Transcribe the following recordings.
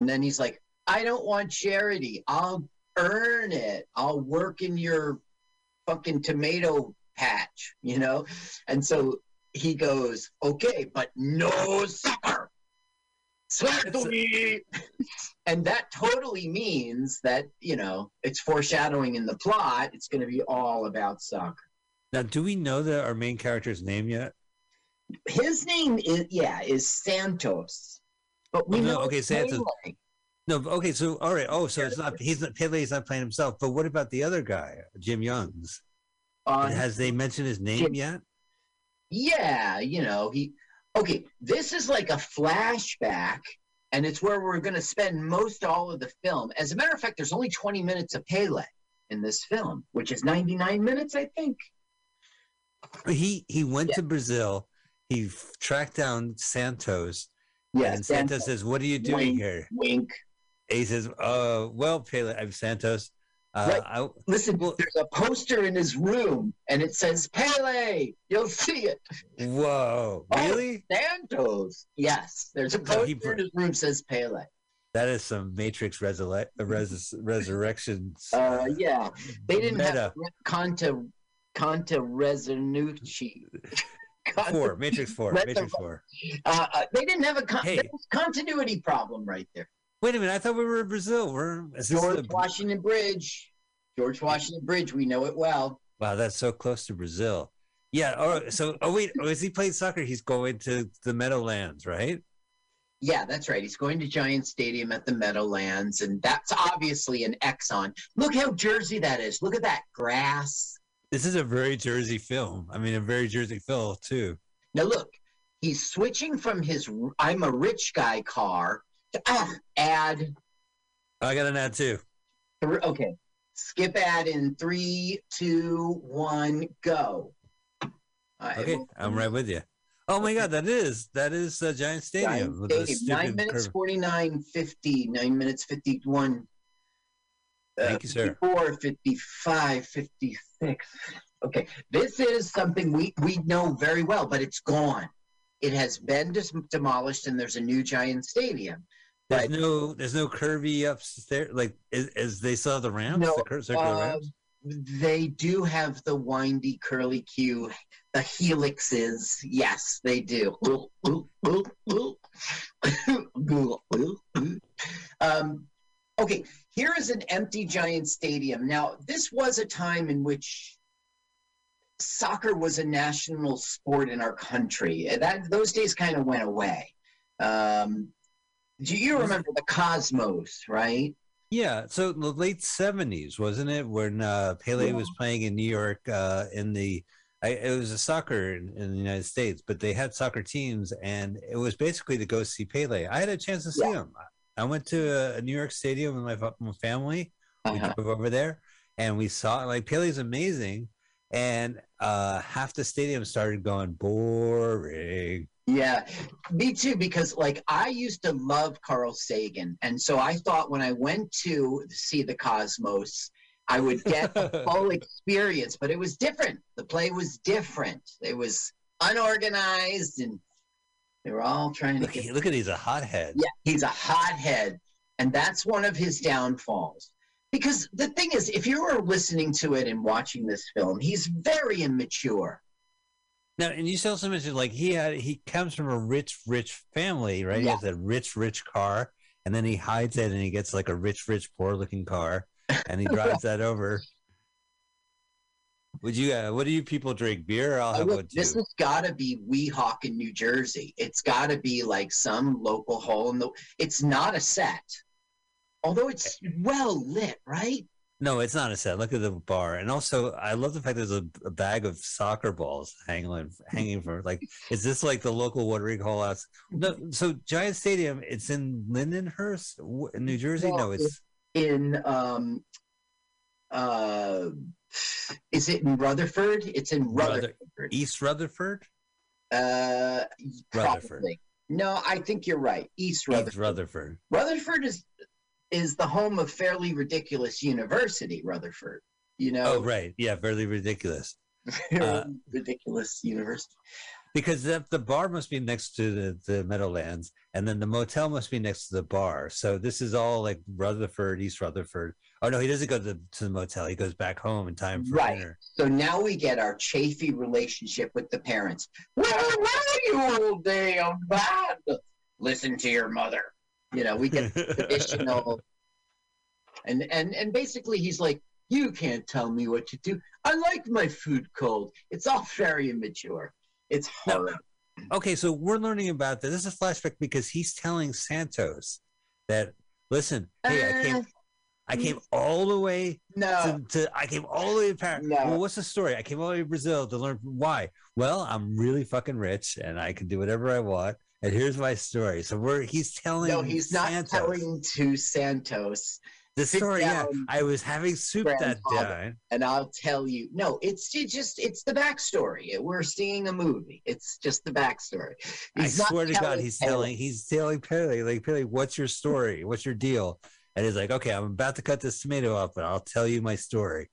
And then he's like, I don't want charity. I'll earn it. I'll work in your fucking tomato patch, you know? And so he goes, okay, but no. Swear. And that totally means that, you know, it's foreshadowing in the plot. It's going to be all about soccer. Now, do we know the our main character's name yet? His name is, yeah, is Santos. But we Oh, no, know okay, Santos. Pele. No, okay, so all right. Oh, so it's not he's not Pele's not playing himself. But what about the other guy, Jim Youngs? Uh, Has they mentioned his name Jim- yet? yeah, you know, he okay, this is like a flashback, and it's where we're gonna spend most all of the film. As a matter of fact, there's only 20 minutes of Pele in this film, which is 99 minutes, I think. He he went Yeah. to Brazil. He f- tracked down Santos, Yeah, and Santos says, "What are you doing Wink. here?" wink. And he says, "Uh, well, Pele, I'm Santos. Uh, Right. I, Listen, Well- there's a poster in his room, and it says Pele. You'll see it. whoa, Oh. really? Santos. Yes, there's a So poster he in his room says Pele. That is some Matrix resole- res- resurrection. Uh, yeah, they didn't Meta. have Conta Conta Resonucci. Four, Matrix Four, Matrix Four. Uh, uh, they didn't have a con- Hey. continuity problem right there. Wait a minute, I thought we were in Brazil. We're George a- Washington Bridge. George Washington Bridge. We know it well. wow, that's so close to Brazil. Yeah. Oh, so oh wait, oh, is he playing soccer? He's going to the Meadowlands, right? Yeah, that's right. He's going to Giant Stadium at the Meadowlands, and that's obviously an Exxon. Look how Jersey that is. Look at that grass. This is a very Jersey film. I mean, a very Jersey film too. Now look, he's switching from his "I'm a rich guy" car to ah, add. I got an ad too. Okay, skip ad in three, two, one, go. Uh, Okay, I'm right with you. Oh my God, that is that is uh, Giant Stadium. Giant Stadium, Nine minutes, curve. 49, 50, nine minutes, 51. Uh, Thank you, sir. 54, 55, 56. Okay, this is something we, we know very well, but it's gone. It has been dis- demolished, and there's a new giant stadium. There's But no there's no curvy upstairs. Like is, is they saw the ramps, No, the cur- circular uh, ramps. they do have the windy curly Q, the helixes. Yes, they do. um, okay, here is an empty giant stadium. Now, this was a time in which soccer was a national sport in our country. That those days kind of went away. Um, do you remember the Cosmos, right? Yeah, so the late seventies, wasn't it, when uh, Pele Yeah. was playing in New York uh, in the I, it was a soccer in, in the United States, but they had soccer teams, and it was basically to go see Pele. I had a chance to see Yeah. him. I went to a, New York Stadium with my, my family. We Uh-huh. drove over there, and we saw like Pele's amazing, and uh, half the stadium started going boring. Yeah, me too. Because like I used to love Carl Sagan, and so I thought when I went to see the Cosmos, I would get the full experience. But it was different. The play was different. It was unorganized, and they were all trying to Look, get. at- look at he's a hothead. Yeah, he's a hothead, and that's one of his downfalls. Because the thing is, if you were listening to it and watching this film, he's very immature. Now, and you also mentioned like he had he comes from a rich, rich family, right? Yeah. He has a rich, rich car, and then he hides it, and he gets like a rich, rich, poor looking car, and he drives that over. Would you? Uh, what do you people drink? Beer? I'll Oh, have look, one too. this has got to be Weehawken, in New Jersey. It's got to be like some local hole in the. It's not a set, although it's well lit, right? No, it's not a set. Look at the bar, and also I love the fact there's a, a bag of soccer balls hanging hanging from like. Is this like the local watering hole out? No, so Giant Stadium. It's in Lyndhurst, New Jersey. Well, no, it's In um, uh, is it in Rutherford? It's in Ruther- Rutherford. East Rutherford. Uh, Rutherford. probably. No, I think you're right. East East Rutherford. Rutherford. Rutherford is is the home of Fairly Ridiculous University. Rutherford. You know, Oh, right. Yeah, fairly ridiculous. Fairly Uh, ridiculous university. Because the, the bar must be next to the, the Meadowlands. and then the motel must be next to the bar. So this is all like Rutherford, East Rutherford. Oh no, he doesn't go to the, to the motel. He goes back home in time for Right. dinner. So now we get our chafy relationship with the parents. Where were you all day on bad? Listen to your mother. You know, we get traditional and and and basically he's like, You can't tell me what to do. I like my food cold. It's all very immature. It's horrible. okay, so we're learning about this. This is a flashback because he's telling Santos that listen, hey, I Uh, came I mm. came all the way No. to, to I came all the way to Paris. No. Well, what's the story? I came all the way to Brazil to learn why. Well, I'm really fucking rich and I can do whatever I want. And here's my story. So we're he's telling No, he's not Santos telling to Santos. the story. Yeah, I was having soup that day. and I'll tell you. No, it's it just it's the backstory. We're seeing a movie. It's just the backstory. I He's not swear to God, he's telling he's telling Pele like Pele, what's your story? What's your deal? And he's like, okay, I'm about to cut this tomato off, but I'll tell you my story.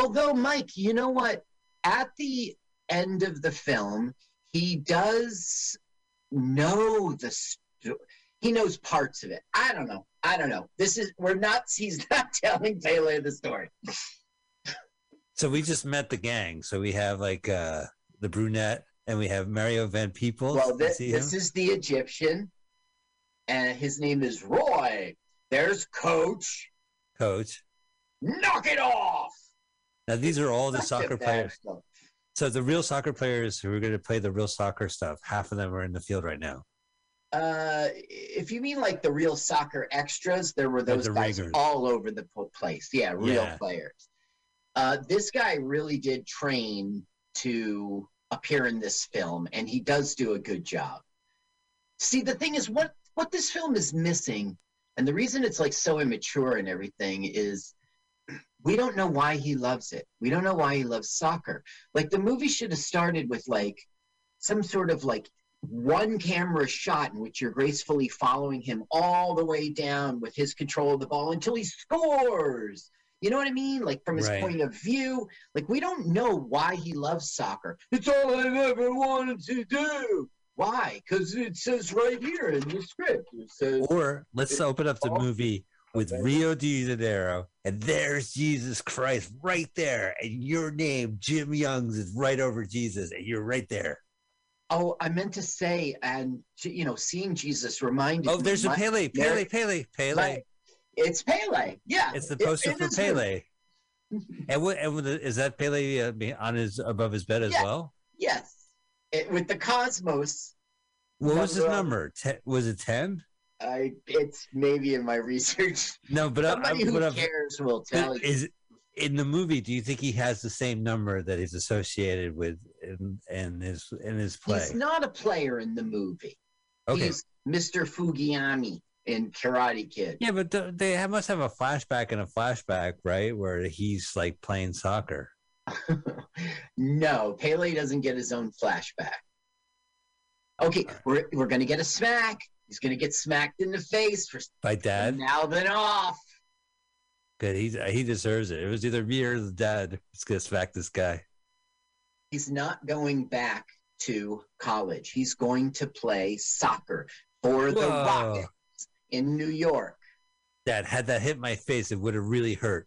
Although Mike, you know what? At the end of the film, he does know the sto- he knows parts of it. I don't know. I don't know. This is we're not. He's not telling Pele the story. So we just met the gang. So we have like uh the brunette and we have Mario Van Peebles. Well, this, this is the Egyptian, and his name is Roy. There's Coach. coach. Knock it off. Now these are all the a soccer players. film. So the real soccer players who are going to play the real soccer stuff, half of them are in the field right now. Uh, if you mean like the real soccer extras, there were those the guys ringers. all over the place. Yeah, real Yeah. players. Uh, this guy really did train to appear in this film, and he does do a good job. See, the thing is, what what this film is missing, and the reason it's like so immature and everything is. We don't know why he loves it. We don't know why he loves soccer. Like the movie should have started with like some sort of like one camera shot in which you're gracefully following him all the way down with his control of the ball until he scores. You know what I mean? Like from his Right. point of view. Like we don't know why he loves soccer. It's all I've ever wanted to do. Why? Because it says right here in the script. It says Or let's open up the movie with okay. Rio de Janeiro, and there's Jesus Christ right there, and your name, Jim Youngs, is right over Jesus, and you're right there. Oh, I meant to say, and you know, seeing Jesus reminded Oh, there's a Pele, Pele, Pele, Pele. It's Pele. Yeah. It's the poster it for is Pele. And what? And the, is that Pele uh, on his above his bed as Yeah. well? Yes. It, with the cosmos, What was his Number-? Ten, was it ten? I it's maybe in my research. No, but I, Somebody I, who but I've- cares will tell you. is in the movie. Do you think he has the same number that he's associated with in, in his in his play? He's not a player in the movie. Okay, He's Mr. Fugiami in Karate Kid. yeah, but they must have a flashback and a flashback, right, where he's like playing soccer. no, Pele doesn't get his own flashback. Okay, we're, we're going to get a smack. He's going to get smacked in the face for By dad, now then off. good. He he deserves it. It was either me or the dad. Let's get smack this guy. He's not going back to college. He's going to play soccer for the Whoa. Rockets in New York. Dad, had that hit my face, it would have really hurt.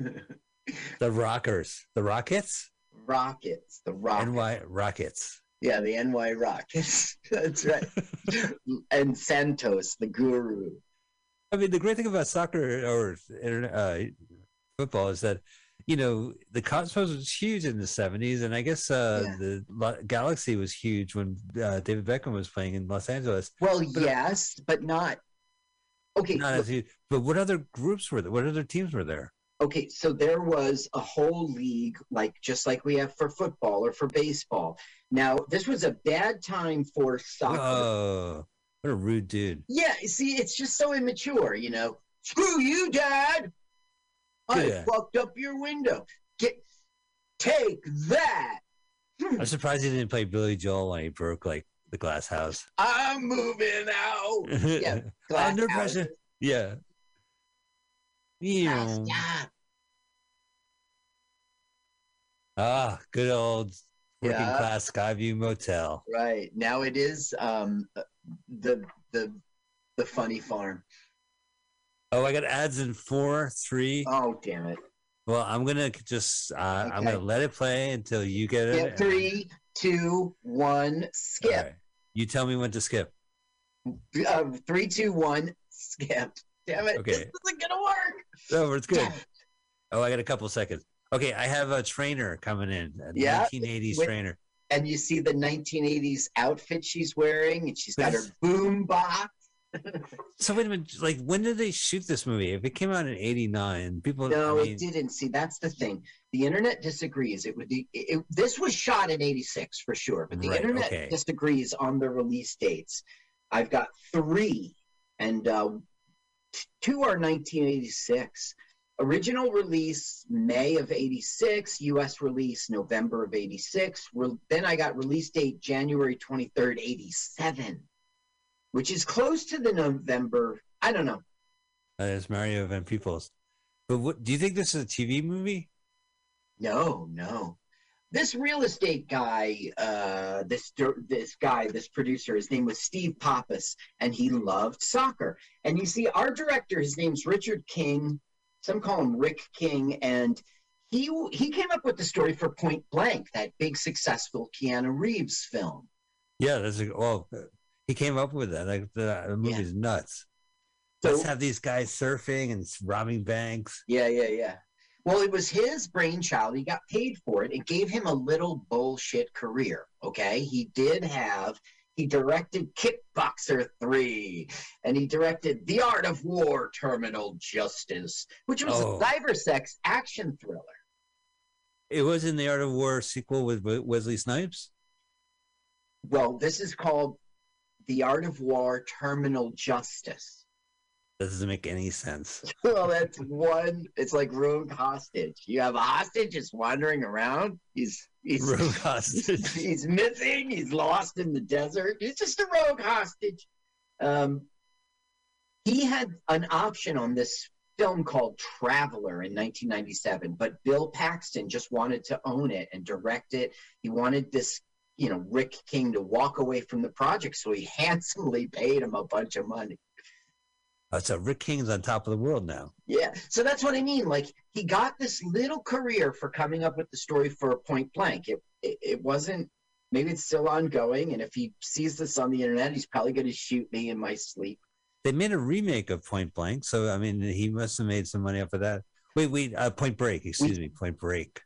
The Rockers, the Rockets, Rockets, the Rockets. NY Rockets. Yeah, the NY Rockets. That's right. and Santos, the guru. I mean, the great thing about soccer or uh, football is that, you know, the Cosmos was huge in the 70s. And I guess uh, Yeah. the Lo- Galaxy was huge when uh, David Beckham was playing in Los Angeles. Well, But- yes, but not. Okay, Not look, as huge. But what other groups were there? What other teams were there? Okay. So there was a whole league, like just like we have for football or for baseball. Now, this was a bad time for soccer. Whoa. What a rude dude. Yeah, see, it's just so immature, you know. Screw you, Dad. I Yeah. fucked up your window. Get, take that. Hmm, I'm surprised he didn't play Billy Joel when he broke like the glass house. I'm moving out. Yeah, Under pressure. Yeah. Ah, Yeah. Stop. Ah, good old working Yeah. class Skyview Motel. Right now, it is um, the the the funny farm. Oh, I got ads in four, three. Oh damn it! Well, I'm gonna just uh, I'm gonna let it play until you get it. Three, two, one, skip. All right. You tell me when to skip. Uh, three, two, one, skip. Damn it! Okay. This isn't gonna work. No, it's good. Oh, I got a couple seconds. Okay, I have a trainer coming in, a Yeah, 1980s wait. trainer. And you see the 1980s outfit she's wearing, and she's got her boom box. So wait a minute, like when did they shoot this movie? If it came out in '89, people. No, I mean, it didn't. See, that's the thing. The internet disagrees. It would be. It, this was shot in '86 for sure, but the Right, internet okay. disagrees on the release dates. I've got three, and uh, two are 1986. Original release May of '86. U.S. release November of '86. Re- then I got release date January 23rd, '87, which is close to the November. I don't know. uh, it's Mario Van Peebles. But what do you think this is a TV movie? No, no. This real estate guy, uh, this this guy, this producer, his name was Steve Pappas, and he loved soccer. And you see, our director, his name's Richard King. Some call him Rick King, and he he came up with the story for Point Blank, that big successful Keanu Reeves film. Yeah, that's a, well, he came up with that. Like the, the movie's nuts. So Let's have these guys surfing and robbing banks. Yeah, yeah, yeah. Well, it was his brainchild. He got paid for it. It gave him a little bullshit career. Okay. He did have, he directed Kickboxer 3 and he directed The Art of War Terminal Justice, which was Oh. a cyber sex action thriller. It was in the Art of War sequel with Wesley Snipes. Well, this is called The Art of War Terminal Justice. Doesn't make any sense. well, that's one, it's like rogue hostage. You have a hostage just wandering around. He's, he's, Rogue hostage. he's missing. He's lost in the desert. He's just a rogue hostage. Um, he had an option on this film called Traveler in 1997, but Bill Paxton just wanted to own it and direct it. He wanted this, you know, Rick King to walk away from the project, so he handsomely paid him a bunch of money. Uh, so Rick King's on top of the world now. Yeah, so that's what I mean. Like he got this little career for coming up with the story for Point Blank. It it, it wasn't. Maybe it's still ongoing, and if he sees this on the internet, he's probably going to shoot me in my sleep. They made a remake of Point Blank, so I mean, he must have made some money off of that. Wait, wait, uh, Point Break. Excuse me, Point Break.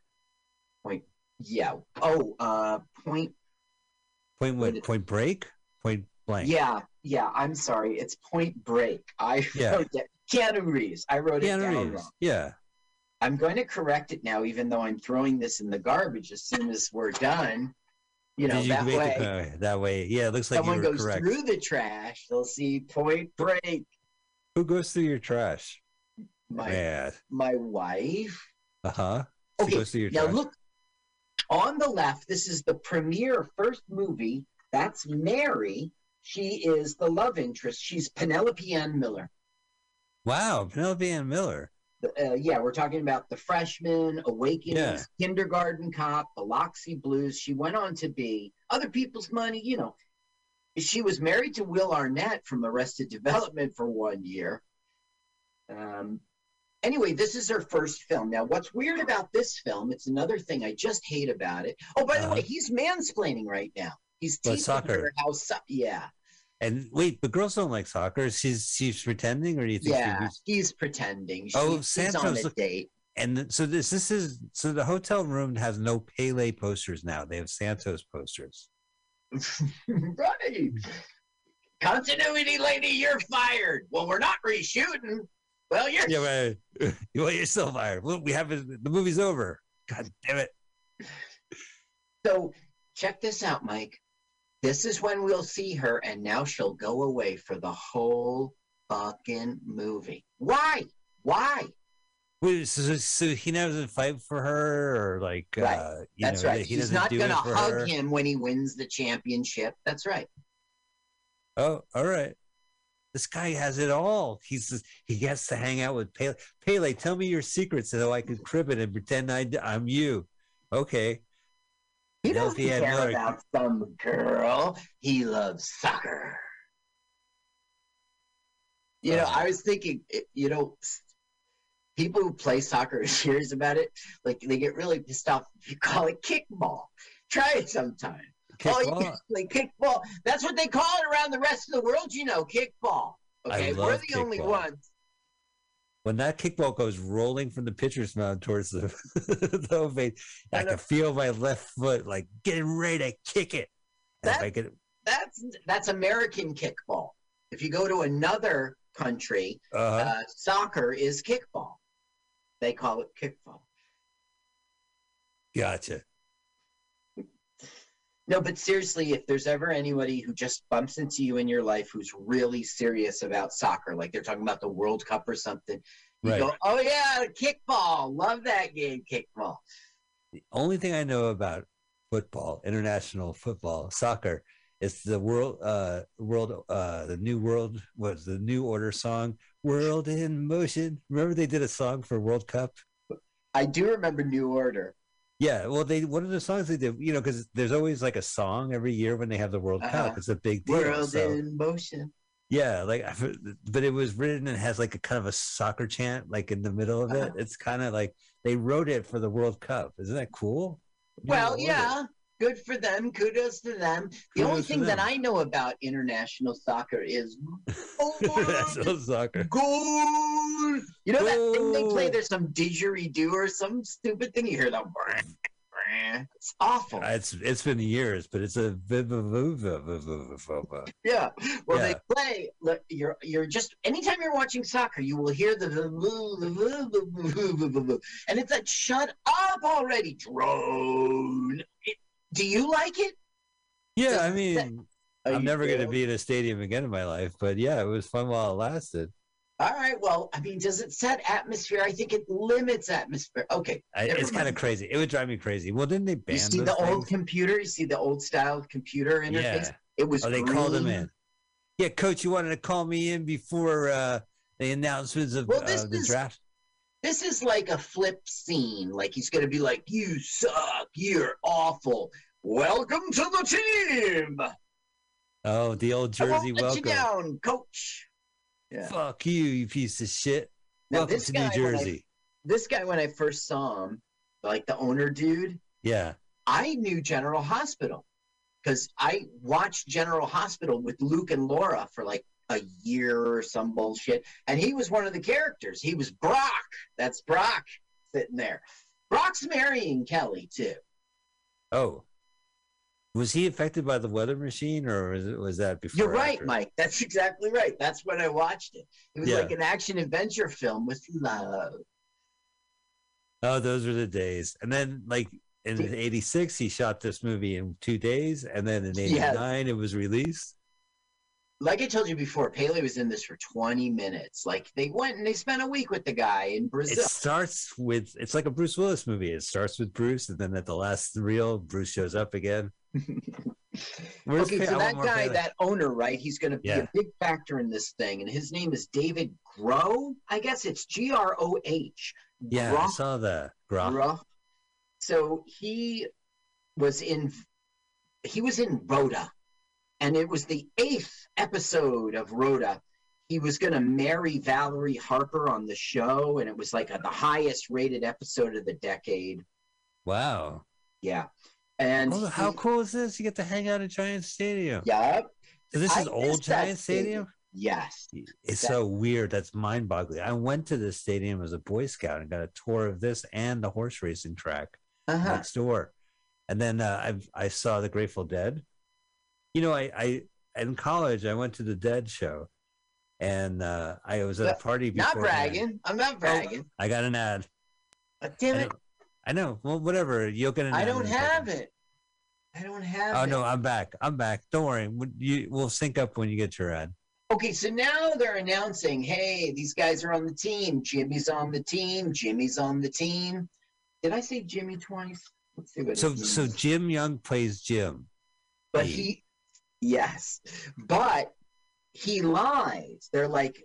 Point. Yeah. Oh, uh, Point. Point what? Point Break? Point Blank. Yeah, yeah. I'm sorry. It's Point Break. I Yeah. wrote that. Keanu Reeves. I wrote it down Reeves. wrong. Yeah. I'm going to correct it now, even though I'm throwing this in the garbage as soon as we're done. You know you that way. it uh, that way? Yeah, it looks like someone goes correct. through the trash, they'll see Point Break. Who goes through your trash? My Yeah. my wife. Uh huh. Okay, goes through your now trash. look on the left. This is the premiere first movie. That's Mary. She is the love interest. She's Penelope Ann Miller. Wow, Penelope Ann Miller. Uh, yeah, we're talking about the freshman, Awakenings, Kindergarten Cop, Biloxi Blues. She went on to be Other People's Money. You know, she was married to Will Arnett from Arrested Development for one year. Um, anyway, this is her first film. Now, what's weird about this film? It's another thing I just hate about it. Oh, by the Uh-huh. way, he's mansplaining right now. He's teaching soccer? her how. So- yeah, And wait, but girls don't like soccer. She's she's pretending, or do you think? yeah. He's pretending. Oh, She- on Santos a look- date. and so this this is so the hotel room has no Pele posters now. They have Santos posters. right. Continuity lady, you're fired. Well, we're not reshooting. Well, you're Yeah, right. well, you're still fired. Well, we have the movie's over. God damn it! so check this out, Mike. This is when we'll see her, and now she'll go away for the whole fucking movie. Why? Why? Wait, so, so he doesn't fight for her, or like, Right. uh, you That's know, right. He She's doesn't do going to hug her. him when he wins the championship. That's right. Oh, all right. This guy has it all. He's just, he gets to hang out with Pele. Pele, tell me your secrets so I can crib it and pretend I, I, am you. Okay. He doesn't care about some girl. He loves soccer. You know, Uh, I was thinking, you know, people who play soccer are serious about it. Like they get really pissed off if you call it kickball. Try it sometime. Oh, you Kickball? can play kickball. That's what they call it around the rest of the world. You know, kickball. Okay, we're the only ones. When that kickball goes rolling from the pitcher's mound towards the, the home base, I I can feel my left foot like getting ready to kick it. That- could, That's that's American kickball. If you go to another country, uh, uh, soccer is kickball. They call it kickball. gotcha. No, but seriously, if there's ever anybody who just bumps into you in your life who's really serious about soccer, like they're talking about the World Cup or something, you Right. go, "Oh yeah, kickball! Love that game, kickball." The only thing I know about football, international football, soccer, is the world, uh, world, uh, the new world was the new order song, "World in Motion." Remember they did a song for World Cup. I do remember New Order. Yeah, well, they one of the songs they did, you know, because there's always like a song every year when they have the World Cup. Uh-huh. It's a big deal. World so- in motion. Yeah, like, but it was written and has like a kind of a soccer chant like in the middle of it. Uh-huh. It's kind of like they wrote it for the World Cup. Isn't that cool? New Well, Order. yeah, good for them. Kudos to them. The only Kudos to thing that. I know about international soccer is goal, soccer. goal. You know that thing they play? There's some didgeridoo or some stupid thing. You hear that? It's awful. Uh, it's it's been years, but it's a Yeah. Well, Yeah. they play. Look, you're you're just anytime you're watching soccer, you will hear the and it's like shut up already, drone. It, do you like it? Yeah, I mean, that- I'm never going to be in a stadium again in my life, but yeah, it was fun while it lasted. All right. Well, I mean, does it set atmosphere? I think it limits atmosphere. Okay. I, it's kind of crazy. It would drive me crazy. Well, didn't they ban You see the old things? computer? You see the old style computer interface? Yeah. It was. Oh, they called him in. Yeah, coach, you wanted to call me in before uh, the announcements of Well, this uh, the is- draft. This is like a flip scene. Like he's going to be like, "You suck. You're awful. Welcome to the team. Oh, the old Jersey won't let you welcome. down, coach." Yeah. Fuck you, you piece of shit. Now, welcome this to guy, New when I- Jersey. This guy, when I first saw him, like the owner dude, Yeah. I knew General Hospital because I watched General Hospital with Luke and Laura for like a year or some bullshit. And he was one of the characters. He was Brock. That's Brock sitting there. Brock's marrying Kelly too. Oh. Was he affected by the weather machine or was, it, was that before? You're right, after? Mike. That's exactly right. That's when I watched it. It was Yeah. like an action adventure film with love. Oh, those were the days. And then, like, in 86, he shot this movie in two days. And then in 89, Yes. it was released. Like I told you before, Pele was in this for 20 minutes. Like they went and they spent a week with the guy in Brazil. It starts with, it's like a Bruce Willis movie. It starts with Bruce. And then at the last reel, Bruce shows up again. Where's okay, so that guy, Pele. that owner, right? He's going to be Yeah. a big factor in this thing, and his name is David Groh. I guess it's G R O H. Yeah, I saw that. Groff. Groh. So he was in. He was in Rhoda, and it was the eighth episode of Rhoda. He was going to marry Valerie Harper on the show, and it was like a, the highest rated episode of the decade. Wow. Yeah, and Oh, how he- cool is this? You get to hang out at Giant Stadium. Yeah, So this I is old missed that Giant Stadium? yes. It's That- so weird. That's mind boggling. I went to this stadium as a Boy Scout and got a tour of this and the horse racing track Uh-huh. next door. And then uh, I I saw the Grateful Dead. You know, I, I in college I went to the Dead show, and uh, I was at a party. Not bragging. I'm not bragging. I got an ad. Uh, I damn it. don't, I know. Well, whatever. You'll get an I ad don't second. have it. I don't have it. Oh it. no, I'm back. I'm back. Don't worry. You, we'll sync up when you get your ad. Okay, so now they're announcing, hey, these guys are on the team. Jimmy's on the team. Jimmy's on the team. Did I say Jimmy twice? Let's see what So so. Jim Young plays Jim. but he yes. But he lies. They're like,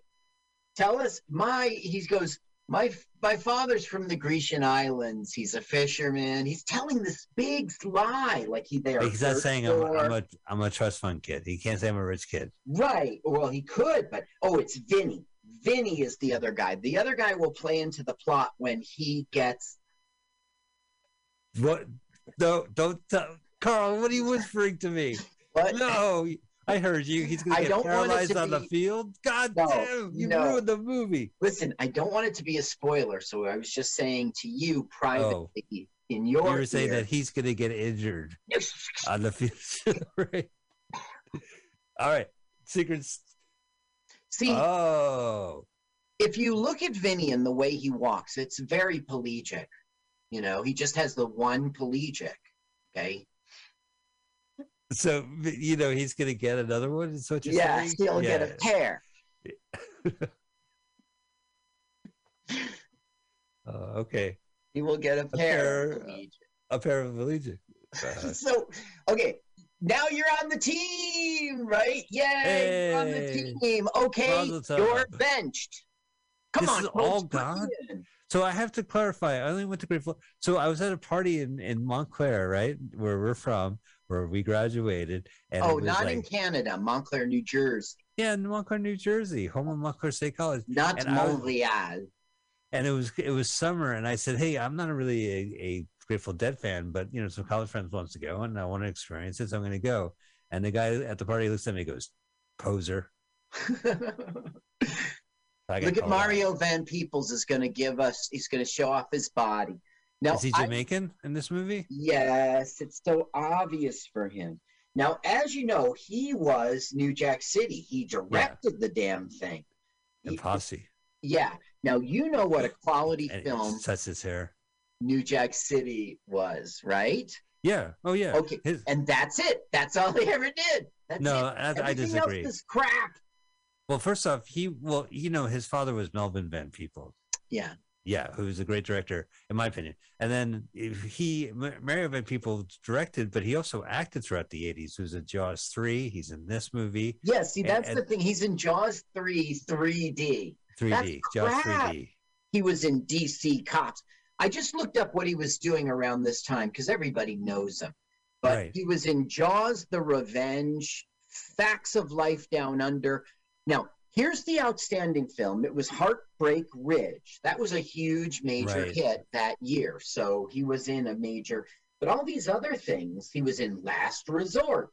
tell us my he goes, my my father's from the Grecian islands. He's a fisherman. He's telling this big lie, like he they are. He's not saying I'm. I'm a I'm a trust fund kid. He can't say I'm a rich kid. Right. Well, he could, but oh, it's Vinny. Vinny is the other guy. The other guy will play into the plot when he gets. What? No, don't tell Carl. What are you whispering to me? What? No, I heard you. He's going to get don't want it paralyzed to on the field. God No, damn! You no. ruined the movie. Listen, I don't want it to be a spoiler, so I was just saying to you privately oh. in your. You were saying ear- that he's going to get injured on the field, right? All right, secrets. See, Oh, if you look at Vinny and the way he walks, it's very pelagic. You know, he just has the one pelagic. Okay. So you know he's going to get another one. Is what you're Yes, saying? he'll get a pair. Oh, okay, He will get a pair. pair. a pair of Allegiant. Uh, so okay now you're on the team right yay you're on the team okay you're benched come This on is coach, all gone? So I have to clarify. I only went to four. So I was at a party in, in Montclair, right, where we're from, where we graduated. And oh not in canada montclair new jersey yeah, in Montclair, New Jersey, home of Montclair State College. not And I was- montreal And it was it was summer, and I said, hey, I'm not really a, a Grateful Dead fan, but you know, some college friends wants to go, and I want to experience it, so I'm going to go. And the guy at the party looks at me, and goes, poser. So I got look at called out. mario van peebles is going to give us he's going to show off his body now Is he I- Jamaican in this movie? Yes, it's so obvious for him. Now, as you know, he was New Jack City. He directed the damn thing. And Posse. yeah. Now you know what a quality And film sets his hair. New Jack City was, right? Yeah. Oh yeah. Okay. His, And that's it. That's all he ever did. That's no. I, I disagree. else is crap. Well, first off, he well, you know, his father was Melvin Van Peebles. Yeah. Yeah, who's a great director, in my opinion. And then he, M- Mario Van Peebles directed, but he also acted throughout the 80s. He was in Jaws 3. He's in this movie, Yeah. See, that's and- the thing. He's in Jaws 3 3D. 3D, Jaws crap. 3D. he was in DC Cops. I just looked up what he was doing around this time because everybody knows him. But Right. he was in Jaws the Revenge, Facts of Life Down Under. Now, here's the outstanding film. It was Heartbreak Ridge. That was a huge major Right. hit that year. So he was in a major, but all these other things, he was in Last Resort.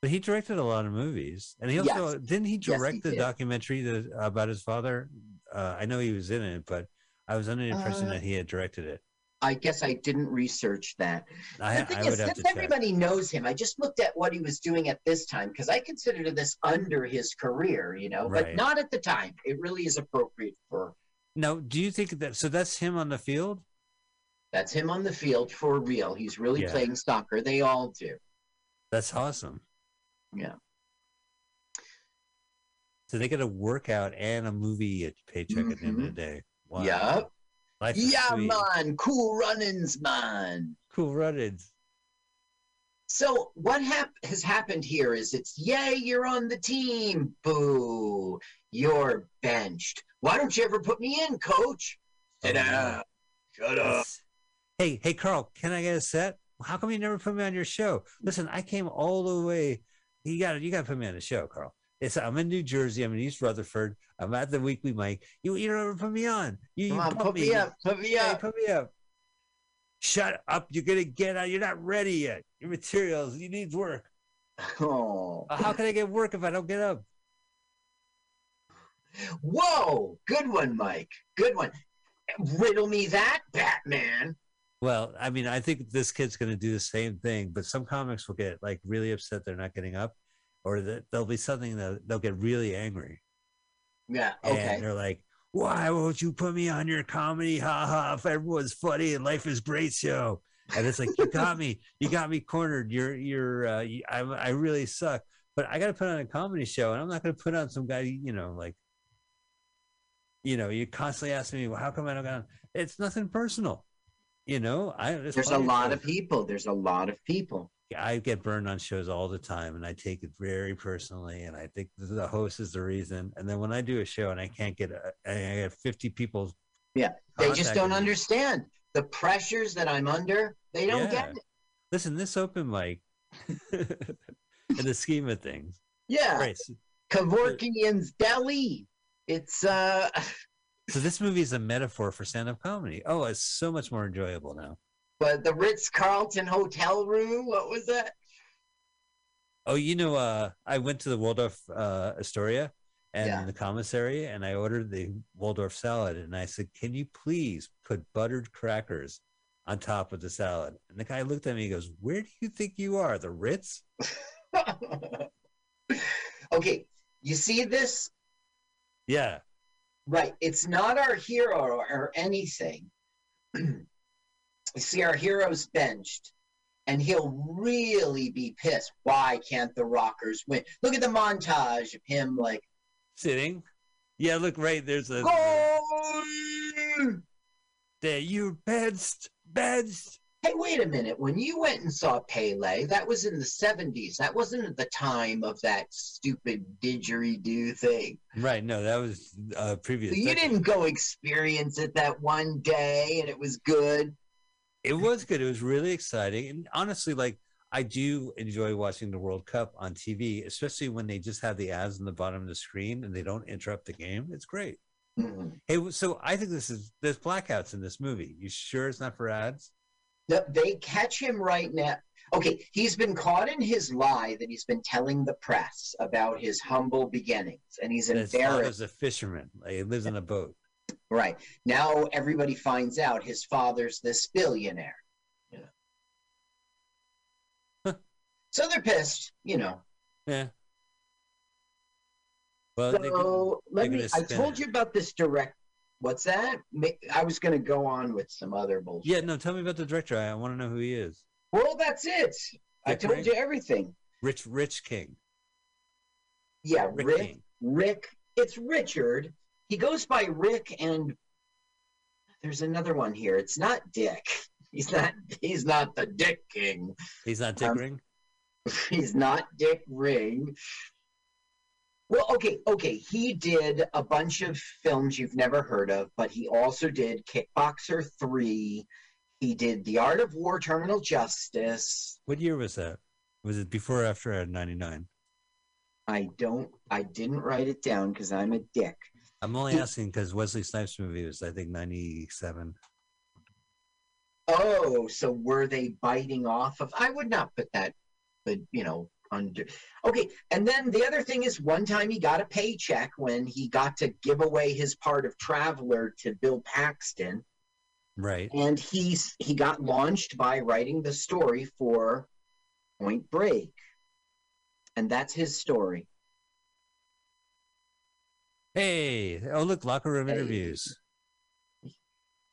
But he directed a lot of movies. And he also, didn't he Yes, he direct the did. documentary that, about his father? Uh, I know he was in it, but I was under the impression Uh, that he had directed it. I guess I didn't research that. I, the thing I is, have since to check. everybody knows him, I just looked at what he was doing at this time because I considered this under his career, you know, but not at the time. It really is appropriate for Now, do you think that, so that's him on the field? that's him on the field for real. He's really Yeah. playing soccer. They all do. That's awesome. Yeah. So they get a workout and a movie at paycheck at the end of the mm-hmm. day. Wow. Yup. Life Yeah, sweet. man. Cool runnings, man. Cool runnings. So what hap- has happened here is it's yay, you're on the team. Boo, you're benched. Why don't you ever put me in, coach? Sit Oh, yeah. down. Shut up. Hey, hey, Carl, can I get a set? How come you never put me on your show? Listen, I came all the way. You got to You got to put me on the show, Carl. It's I'm in New Jersey. I'm in East Rutherford. I'm at the weekly mic. You you never put me on. You, Come you on, put me up. Put me Hey, up. put me up. Shut up. You're gonna get out. You're not ready yet. Your materials. You need work. Oh. How can I get work if I don't get up? Whoa, good one, Mike. Good one. Riddle me that, Batman. Well, I mean, I think this kid's going to do the same thing, but some comics will get like really upset they're not getting up, or that there'll be something that they'll get really angry. Yeah, Okay. And they're like, why won't you put me on your comedy? Ha ha. If everyone's funny and life is great show. And it's like, you got me, you got me cornered. You're, you're, uh, you, I, I really suck, but I got to put on a comedy show and I'm not going to put on some guy, you know, like, you know, you constantly ask me, well, how come I don't got on? It's nothing personal. You know, I, There's a lot of people. There's a lot of people. I get burned on shows all the time and I take it very personally. And I think the host is the reason. And then when I do a show and I can't get, a, I get 50 people. Yeah, They just don't me. understand the pressures that I'm under. They don't Yeah. get it. Listen, this open mic, in the scheme of things, Yeah. right? Kevorkian's Deli. It's uh So this movie is a metaphor for stand-up comedy. Oh, it's so much more enjoyable now. But the Ritz Carlton hotel room, what was that? Oh, you know, uh, I went to the Waldorf uh, Astoria and Yeah. the commissary, and I ordered the Waldorf salad, and I said, "Can you please put buttered crackers on top of the salad?" And the guy looked at me, and he goes, "Where do you think you are, the Ritz?" okay, you see this? Yeah, Right. It's not our hero or anything. see, our heroes benched, and he'll really be pissed. Why can't the Rockers win? Look at the montage of him like, sitting. Yeah, look right there's a goal! there. You benched, benched. Hey, wait a minute. When you went and saw Pele, that was in the 70s. That wasn't at the time of that stupid didgeridoo thing. Right? No, that was uh, previous. So you didn't go experience it that one day and it was good. It was good. It was really exciting, and honestly, like I do enjoy watching the World Cup on TV, especially when they just have the ads on the bottom of the screen and they don't interrupt the game. It's great. Mhm. Hey, so I think this is there's blackouts in this movie. You sure it's not for ads? No, they catch him right now. Okay, he's been caught in his lie that he's been telling the press about his humble beginnings, and he's And his father's a fisherman. Like, he lives in a boat. Right now, everybody finds out his father's this billionaire. Yeah. Huh. so they're pissed, you know. Yeah. Well, could- So let me. I told you about this direct. What's that? I was going to go on with some other bullshit. yeah, no. Tell me about the director. I, want to know who he is. Well, that's it. I told Ring? you everything. Rich, Rich King. Yeah, Rick, Rick. King. Rick. It's Richard. He goes by Rick, and there's another one here. It's not Dick. He's not. He's not the Dick King. He's not Dick Um, Ring. He's not Dick Ring. Well, okay, okay. He did a bunch of films you've never heard of, but he also did Kickboxer 3. He did The Art of War, Terminal Justice. What year was that? Was it before or after '99? I don't, I didn't write it down because I'm a dick. I'm only asking because Wesley Snipes movie was, I think, '97. Oh, so were they biting off of? I would not put that, but you know, under. Okay, and then the other thing is, one time he got a paycheck when he got to give away his part of Traveler to Bill Paxton, Right. and he's he got launched by writing the story for Point Break, and that's his story. Hey, oh look, locker room Hey. interviews.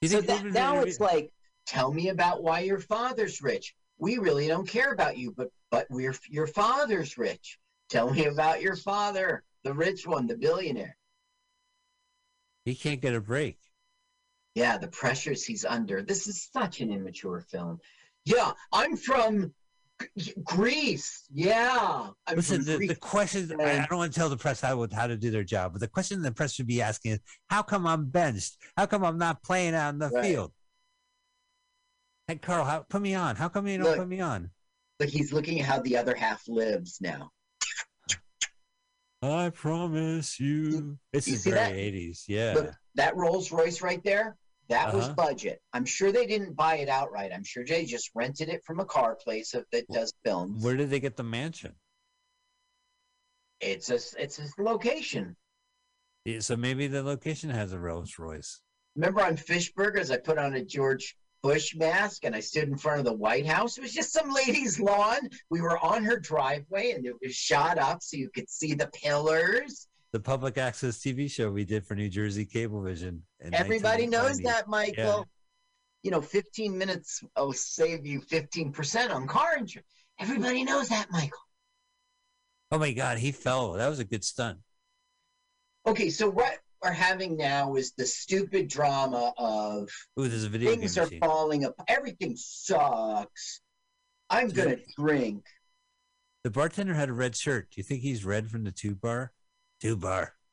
You So that, now interview- it's like, tell me about why your father's rich. We really don't care about you, but but we're your father's rich. Tell me about your father, the rich one, the billionaire. he can't get a break. Yeah, the pressures he's under. This is such an immature film. Yeah, I'm from Greece. Yeah, I'm Listen, the, Greece. the question I, I don't want to tell the press how, how to do their job, but the question the press should be asking is how come I'm benched? How come I'm not playing out in the Right. field? Hey, Carl, how, put me on. How come you don't Look. put me on? Like he's looking at how the other half lives now. I promise you. This you is see very that? 80s. Yeah. Look, that Rolls Royce right there, that was Uh-huh. budget. I'm sure they didn't buy it outright. I'm sure they just rented it from a car place that that does films. Where did they get the mansion? It's a it's a location. Yeah, so maybe the location has a Rolls Royce. Remember on Fish Burgers, I put on a George Bush mask and I stood in front of the White House. It was just some lady's lawn. We were on her driveway and it was shot up so you could see the pillars. The public access TV show we did for New Jersey Cablevision. Everybody knows that, Michael. You know, 15 minutes will save you 15% on car insurance. Everybody knows that, Michael. Oh my God, he fell. That was a good stunt. Okay, so what we're having now is the stupid drama of Ooh, there's a video things are machine. falling up. Everything sucks. I'm gonna drink. The bartender had a red shirt. Do you think he's red from the tube bar? Tube bar.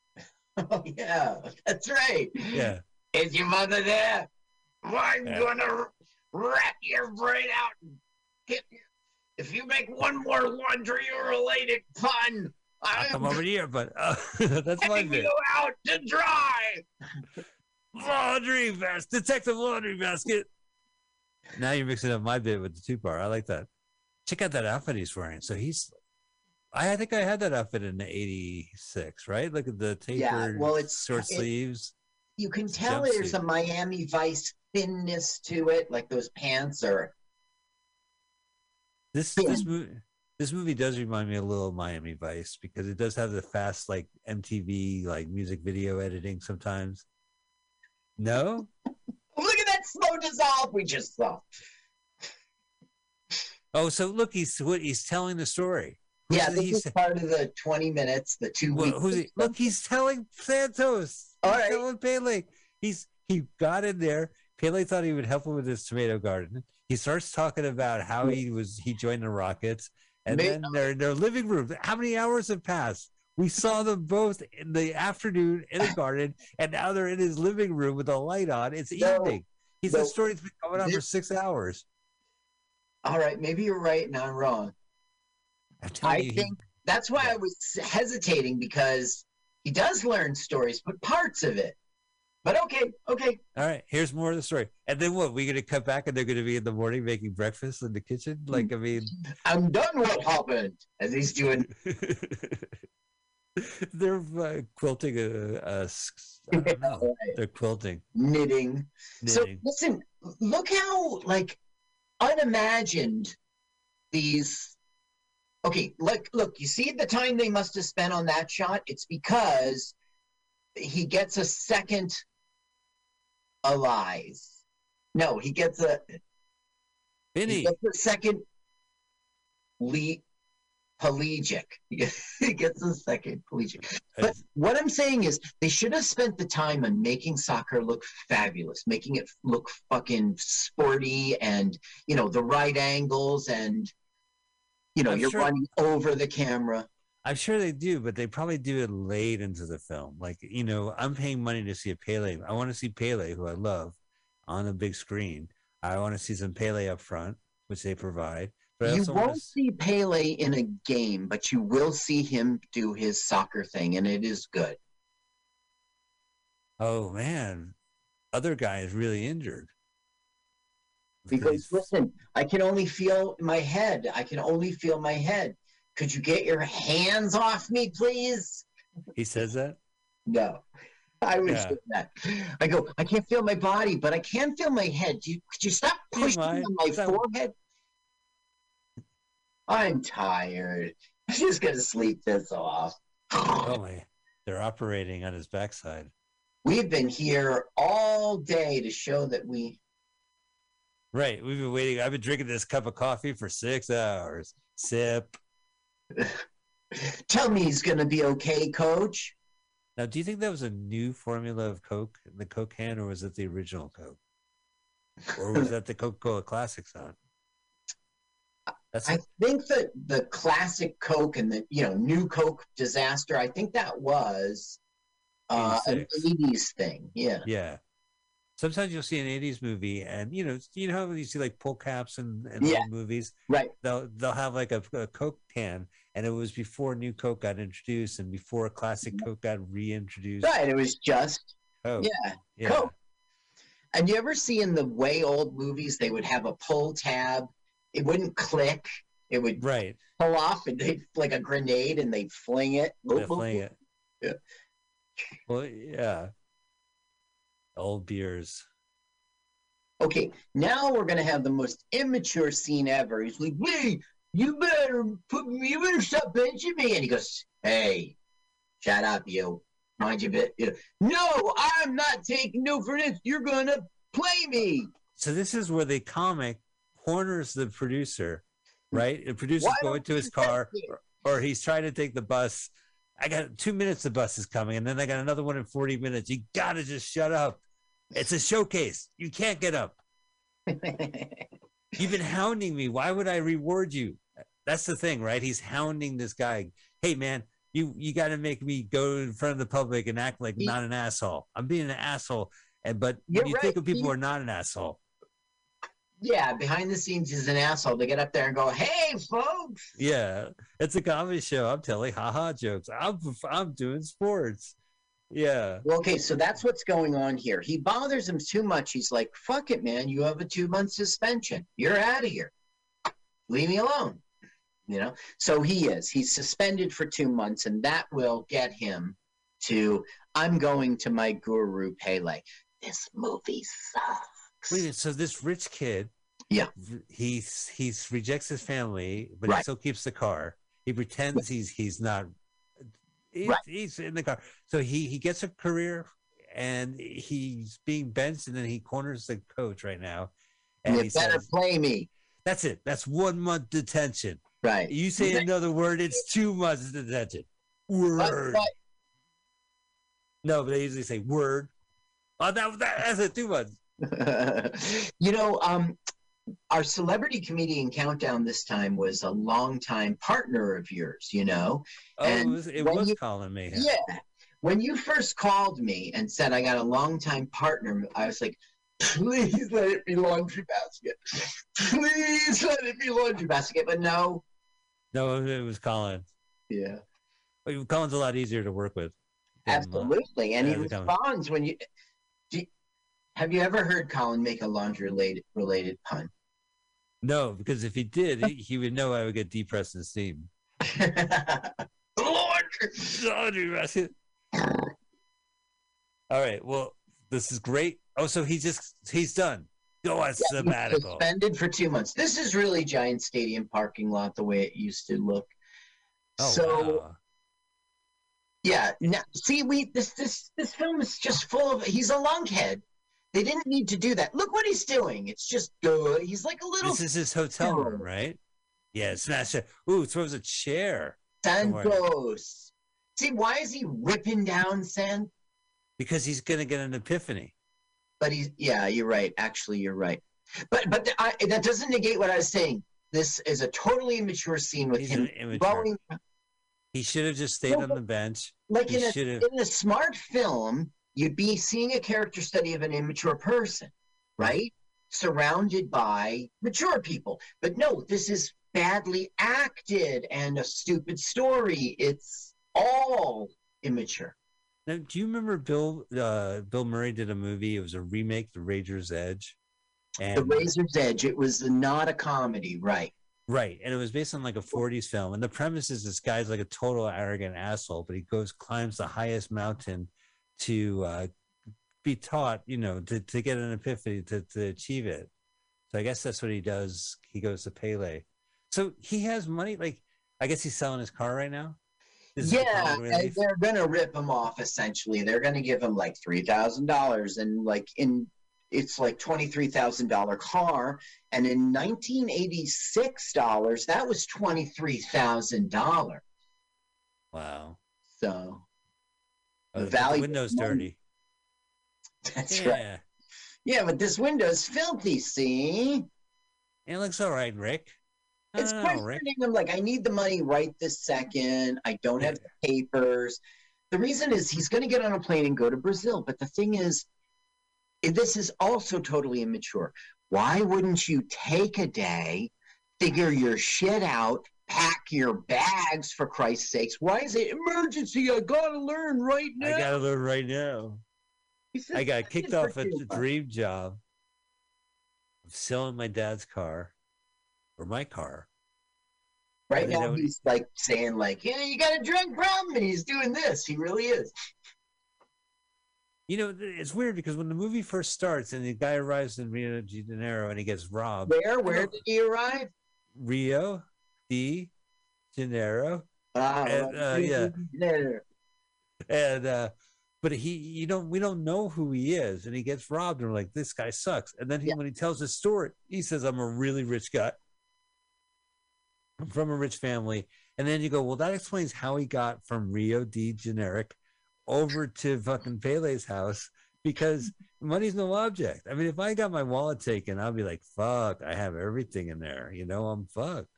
Oh yeah, that's right. Yeah. Is your mother there? I'm Yeah. gonna rat your brain out and hit you. If you make one more laundry related pun, I'll come over here, but uh, that's bit. you out to dry. Laundry basket, detective laundry basket. Now you're mixing up my bit with the tube bar. I like that. Check out that outfit he's wearing. So he's, I, I think I had that outfit in '86, right? Look at the tapered Yeah, well, it's- short it- sleeves. You can tell there's a Miami Vice thinness to it, like those pants are. This Yeah. this movie this movie does remind me a little of Miami Vice because it does have the fast like MTV like music video editing sometimes. No, Look at that slow dissolve we just saw. oh, so look, he's what he's telling the story. Who's yeah, this is part of the 20 minutes, the two well, weeks. who's he? Look, he's telling Santos. All he's right. telling Pele. He's he got in there. Pele thought he would help him with his tomato garden. He starts talking about how he was he joined the Rockets, and May- then their their living room. How many hours have passed? We saw them both in the afternoon in the garden, and now they're in his living room with a light on. It's No, evening. He's no. the story's been going on for six hours. All right, maybe you're right and I'm wrong. I'm telling I you, he- think that's why Yeah. I was hesitating because he does learn stories, but parts of it. But okay, okay. All right, here's more of the story. And then what? We're gonna cut back, and they're gonna be in the morning making breakfast in the kitchen. Like, I mean, I'm done what happened as he's doing. they're uh, quilting a, I don't know. They're quilting, knitting. So knitting. listen, look how like unimagined these. Okay, look, look. You see the time they must have spent on that shot. It's because he gets a second Elias. No, he gets a he Vinny, gets a second le- pelagic. he gets a second pelagic. But what I'm saying is, they should have spent the time on making soccer look fabulous, making it look fucking sporty, and you know the right angles, and you know I'm you're sure- running over the camera. I'm sure they do, but they probably do it late into the film. Like, you know, I'm paying money to see a Pele. I want to see Pele, who I love, on a big screen. I want to see some Pele up front, which they provide. But You won't see Pele in a game, but you will see him do his soccer thing, and it is good. Oh man, other guy is really injured. Because listen, I can only feel my head. I can only feel my head. Could you get your hands off me, please? he says that. No. I would Yeah. that. I go, I can't feel my body, but I can feel my head. Do you, could you stop pushing on my that- forehead? I'm tired. I'm just gonna sleep this off. Oh my, they're operating on his backside. We've been here all day to show that we Right, we've been waiting. I've been drinking this cup of coffee for six hours. Sip. tell me he's gonna be okay, coach. Now, do you think that was a new formula of Coke, in the Coke can, or was it the original Coke, or was that the Coca-Cola Classic song? That's I think that the classic Coke and the you know new Coke disaster. I think that was uh, an '80s thing. Yeah. yeah. Sometimes you'll see an '80s movie, and you know, you know how you see like pull caps and, and Yeah. old movies. Right. They'll they'll have like a, a Coke can, and it was before new Coke got introduced, and before classic mm-hmm. Coke got reintroduced. Right. It was just Coke. yeah. yeah. Coke. And you ever see in the way old movies they would have a pull tab? It wouldn't click. It would Right. pull off and they like a grenade and they'd fling it. Playing boop. it. Yeah. Well, yeah. Old beers. Okay, now we're gonna have the most immature scene ever. He's like, "Hey, you better put me. You better stop benching me." And he goes, "Hey, shut up, you. Mind your bit. You No, I'm not taking no for this. You're gonna play me. So this is where the comic corners the producer, right? The producer's Why going to his car, or, or he's trying to take the bus. I got two minutes. The bus is coming, and then I got another one in forty minutes. You gotta just shut up. It's a showcase. You can't get up. You've been hounding me. Why would I reward you? That's the thing, right? He's hounding this guy. Hey, man, you you got to make me go in front of the public and act like He- not an asshole. I'm being an asshole, and but You're when you think of people He- who are not an asshole. Yeah, behind the scenes, he's an asshole. They get up there and go, "Hey, folks." Yeah, it's a comedy show. I'm telling haha jokes. I'm I'm doing sports. Yeah. Well, okay, so that's what's going on here. He bothers him too much. He's like, "Fuck it, man. You have a two month suspension. You're out of here. Leave me alone." You know. So he is. He's suspended for two months, and that will get him to. I'm going to my guru Pele. This movie sucks. Wait, so this rich kid, Yeah. he's he's rejects his family, but he still keeps the car. He pretends he's he's not. He's, Right. he's in the car, so he he gets a career, and he's being benched, and then he corners the coach right now, and you he better says, play me. "That's it. That's one month detention. Right. You say another word, it's two months detention. Word. No, but they usually say word. Oh, that, that that's it. Two months. you know, um, our celebrity comedian countdown this time was a longtime partner of yours. You know, Oh, And it was, it was you- Colin Mayhem. yeah. When you first called me and said I got a longtime partner, I was like, please let it be laundry basket. Please let it be laundry basket. But no, No, it was Colin. yeah, Colin's a lot easier to work with. uh, absolutely. And he yeah, responds when you. Have you ever heard Colin make a laundry related related pun? no, because if he did, he, he would know I would get depressed and steam. laundry. Laundry basket. All right. Well, this is great. Oh, so he just he's done. Go on He's sabbatical. Suspended for two months. This is really Giant Stadium parking lot the way it used to look. Oh, so wow. yeah, now, see, we this this this film is just full of. He's a lunkhead. They didn't need to do that. Look what he's doing. It's just good. He's like a little this is his hotel room, right? Yeah, smash it. Ooh, throws a chair Santos. See, why is he ripping down sand? because he's gonna get an epiphany. But he's yeah, you're right. Actually, you're right. But but I, that doesn't negate what I was saying. This is a totally immature scene with He's him going He should have just stayed No, on the bench. like He in a in a smart film, you'd be seeing a character study of an immature person, right? Surrounded by mature people. But no, this is badly acted and a stupid story. It's all immature. Now, do you remember Bill? Uh, Bill Murray did a movie. It was a remake, The Razor's Edge, and The Razor's Edge, it was not a comedy, right? right, and it was based on like a '40s film. And the premise is this guy's like a total arrogant asshole, but he goes climbs the highest mountain to uh, be taught, you know, to, to get an epiphany to, to achieve it. So I guess that's what he does. He goes to Pele. So he has money. Like I guess he's selling his car right now. This yeah, comic and relief? they're gonna rip him off essentially. They're gonna give him like three thousand dollars and like in it's like twenty three thousand dollar car. And in nineteen eighty six dollars, that was twenty three thousand dollars. Wow. So Oh, The the window's money. dirty. that's yeah. right. Yeah, but this window's filthy, see? It looks all right, Rick. It's Rick. questioning him like I need the money right this second. I don't have the papers. The reason is he's going to get on a plane and go to Brazil. But the thing is, this is also totally immature. Why wouldn't you take a day, figure your shit out, pack your bags for Christ's sakes? Why is it emergency? I gotta learn right now. I gotta learn right now. I got kicked off a two months. dream job of selling my dad's car or my car. Right now, he's like saying, like, yeah, you got a drug problem, and he's doing this. He really is. You know, it's weird because when the movie first starts and the guy arrives in Rio de Janeiro and he gets robbed, Where? Where did he arrive? Rio de Janeiro, Ah, And, uh, yeah. there. and uh, but he, you don't, we don't know who he is, and he gets robbed, and we're like, this guy sucks. And then he, Yeah. when he tells his story, he says, "I'm a really rich guy. I'm from a rich family." And then you go, well, that explains how he got from Rio de Janeiro over to fucking Pele's house because money's no object. I mean, if I got my wallet taken, I'll be like, fuck, I have everything in there. You know, I'm fucked.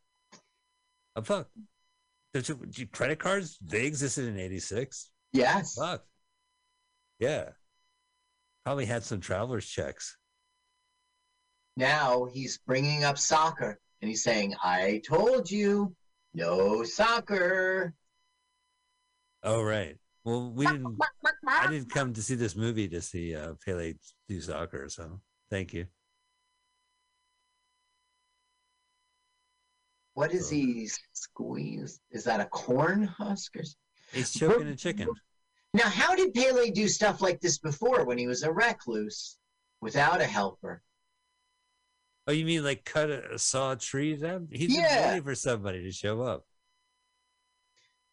I'm fucked. There's a- credit cards, they existed in 86. Yes. Fuck. Yeah. Probably had some traveler's checks. now he's bringing up soccer and he's saying, I told you, no soccer. Oh right. Well, we didn't. I didn't come to see this movie to see uh, Pele do soccer. So thank you. What is he squeeze? Is that a corn husk? Or... He's choking a chicken. Now, how did Pele do stuff like this before when he was a recluse without a helper? Oh, you mean like cut a saw a tree down? He's Yeah. waiting for somebody to show up.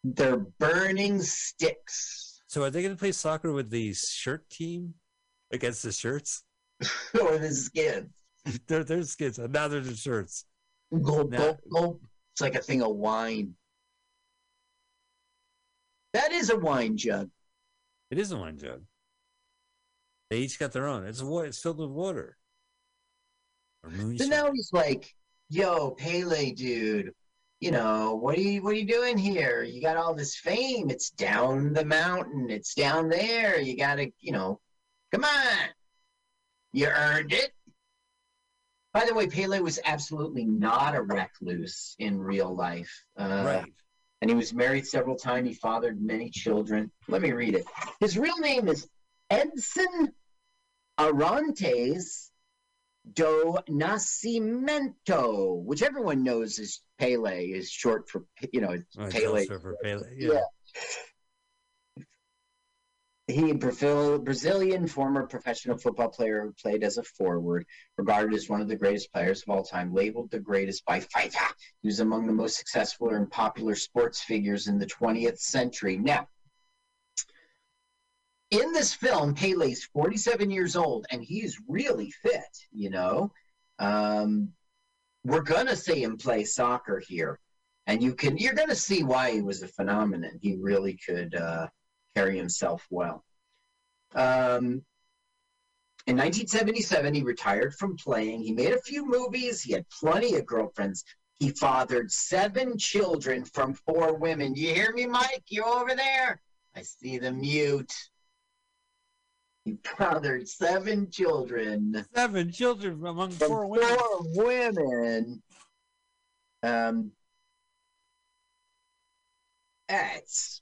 They're burning sticks So are they going to play soccer with the shirt team against the shirts? or the skins? they're their skins. Now they're the shirts. Now- gulp, gulp. It's like a thing of wine. That is a wine jug. It is a wine jug. They each got their own. It's water. It's filled with water. So now he's like, "Yo, Pele, dude, you know what are you what are you doing here? You got all this fame. It's down the mountain. It's down there. You gotta, you know, come on. You earned it." By the way, Pele was absolutely not a recluse in real life. Uh, right. and he was married several times. He fathered many children. Let me read it. His real name is Edson Arantes do Nascimento, which everyone knows is Pele, is short for you know Oh, Pele. for Pele. Yeah. Yeah. He, Brazil- Brazilian former professional football player who played as a forward, regarded as one of the greatest players of all time, labeled the greatest by FIFA. He was among the most successful and popular sports figures in the 20th century. Now, in this film, Pele's 47 years old, and he's really fit, you know. Um, we're gonna see him play soccer here and you can you're going to see why he was a phenomenon he really could uh, carry himself well. Um, in 1977 he retired from playing. He made a few movies. He had plenty of girlfriends. He fathered seven children from four women. You hear me mike? You over there? I see the mute. He fathered seven children. Seven children among from four women. four women. Um, that's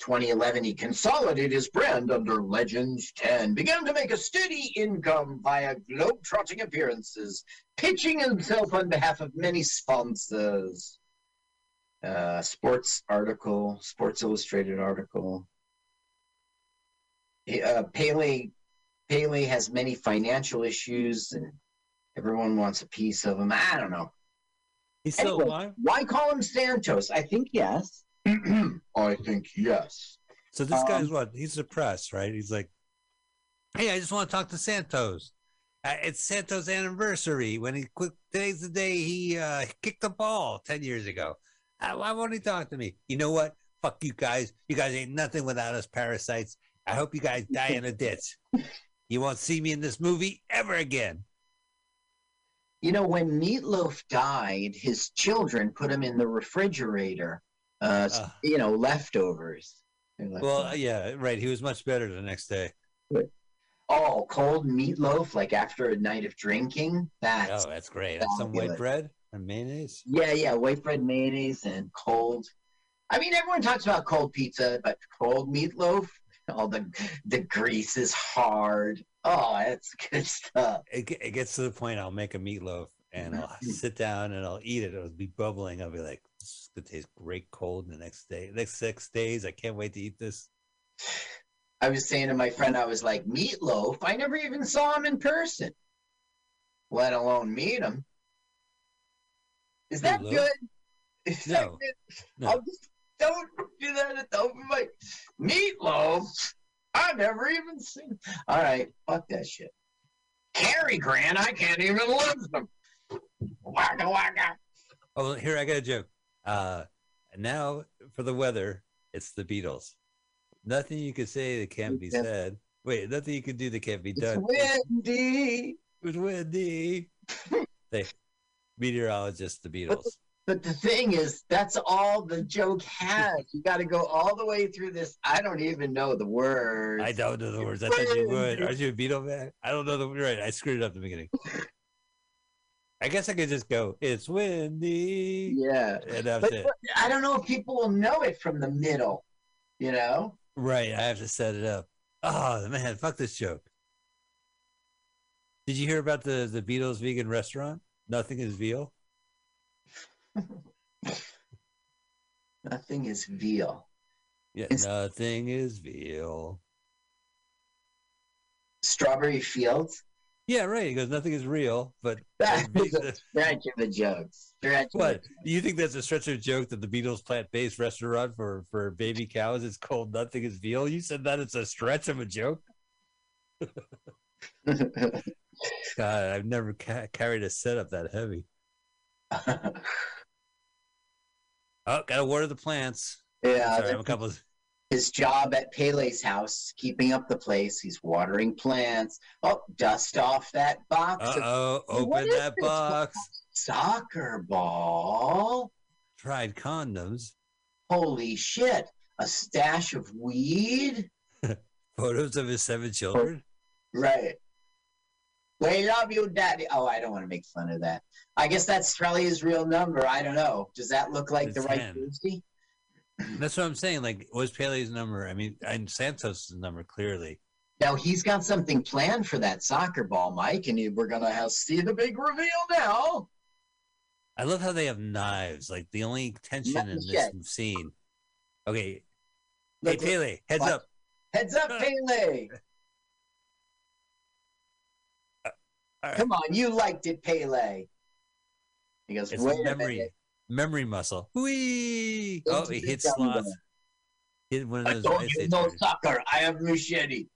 2011. He consolidated his brand under Legends 10, began to make a steady income via globe-trotting appearances, pitching himself on behalf of many sponsors. Uh, sports article, Sports Illustrated article. Uh, Pele Pele has many financial issues and everyone wants a piece of him. I don't know. He's still Anyway. alive. Why call him Santos? I think yes. I think yes. So this guy's Um, what? He's depressed, right? He's like, "Hey, I just want to talk to Santos. Uh, it's Santos' anniversary. When he quit, today's the day he uh, kicked the ball ten years ago. Uh, why won't he talk to me? You know what? Fuck you guys. You guys ain't nothing without us parasites. I hope you guys die in a ditch. You won't see me in this movie ever again. You know, when Meatloaf died, his children put him in the refrigerator. Uh, Ugh. you know, leftovers. Well, uh, yeah, right. He was much better the next day. oh, cold meatloaf, like after a night of drinking. That's Oh, that's great. That's some white bread and mayonnaise. Yeah, yeah, white bread mayonnaise and cold. I mean, everyone talks about cold pizza, but cold meatloaf, all the the grease is hard. Oh, that's good stuff. it, it gets to the point I'll make a meatloaf and I'll sit down and I'll eat it. It'll be bubbling. I'll be like, this is gonna taste great cold the next day. Next six days, I can't wait to eat this. I was saying to my friend, I was like, meatloaf. I never even saw him in person, let alone meet him. Is that Meatloaf? good? Is that No, good? no. I'll just don't do that at the open mic. Meatloaf. I've never even seen. All right, fuck that shit. Cary Grant, I can't even listen. Waka waka. Oh, here I got a joke. Uh, now for the weather, it's the Beatles. Nothing you could say that can't be Yeah. said. Wait, nothing you can do that can't be It's done. windy. It's windy. they meteorologist, the Beatles. But the thing is, that's all the joke has. You got to go all the way through this. I don't even know the words. I don't know the words. I thought you would. Aren't you a Beatle man? I don't know the words. right. I screwed it up at the beginning. I guess I could just go, it's windy. Yeah. And that's But, it. but I don't know if people will know it from the middle, you know? Right. I have to set it up. Oh, man, fuck this joke. Did you hear about the, the Beatles vegan restaurant? Nothing is veal. Nothing is veal. Yeah, It's- nothing is veal. Strawberry Fields? Yeah, right. He goes, nothing is real, but that is a stretch of a joke. Stretch what? You think that's a stretch of a joke that the Beatles plant-based restaurant for for baby cows is called "Nothing Is Veal"? You said that it's a stretch of a joke. God, I've never ca- carried a setup that heavy. Oh, gotta water the plants. yeah, Sorry, I'm a couple. Of, his job at Pele's house, keeping up the place. He's watering plants. Oh, dust off that box oh, open that this? box. soccer ball. Tried condoms. Holy shit. A stash of weed? Photos of his seven children. Right. We love you, Daddy. Oh, I don't want to make fun of that. I guess that's probably his real number. I don't know. Does that look like the right ten. That's what I'm saying. Like, was Pele's number? I mean, and Santos' number clearly. Now he's got something planned for that soccer ball, Mike, and we're gonna have see the big reveal now. I love how they have knives. Like the only tension in this scene. Okay, Look, hey Pele, heads What? up. heads up, Pele. Uh, all right. Come on, you liked it, Pele. He goes, It's wait a a memory, minute. Memory muscle. Whee! Oh, he the hit slots. Hit one I of those. ice you age no charges. soccer. I have machete.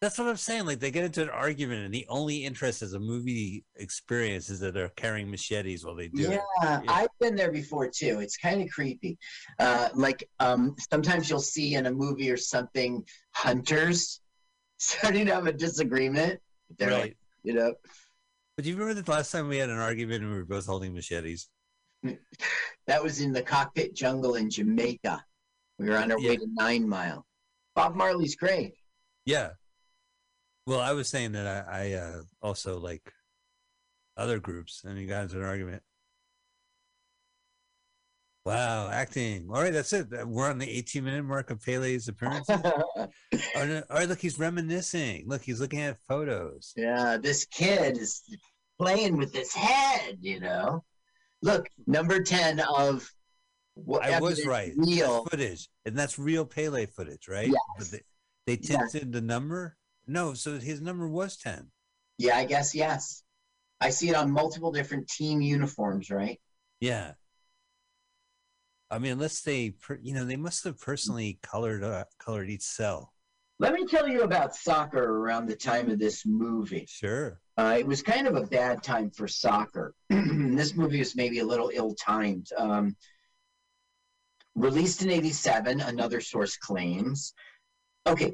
That's what I'm saying. Like they get into an argument, and the only interest as a movie experience is that they're carrying machetes while they do Yeah, it. Yeah. I've been there before too. It's kind of creepy. Uh, like um, sometimes you'll see in a movie or something hunters starting to have a disagreement. They're right. like, you know, but do you remember the last time we had an argument and we were both holding machetes? that was in the cockpit jungle in Jamaica. We were on our Yeah. way to Nine Mile. Bob Marley's great. Yeah. Well, I was saying that I, I uh, also like other groups, and you got into an argument. Wow, acting. All right, that's it. We're on the 18 minute mark of Pele's appearance. oh, no. All right, look, he's reminiscing. Look, he's looking at photos. yeah, this kid is playing with his head, you know. Look, number 10 of what I was right. Real. That's footage, and that's real Pele footage, right? Yes. But they, they Yes. tinted the number. No, so his number was 10. Yeah, I guess yes. I see it on multiple different team uniforms, right? Yeah. I mean, unless they, you know, they must have personally colored uh, colored each cell. Let me tell you about soccer around the time of this movie. Sure. Uh, it was kind of a bad time for soccer. this movie was maybe a little ill timed. Um, released in 87, another source claims. Okay,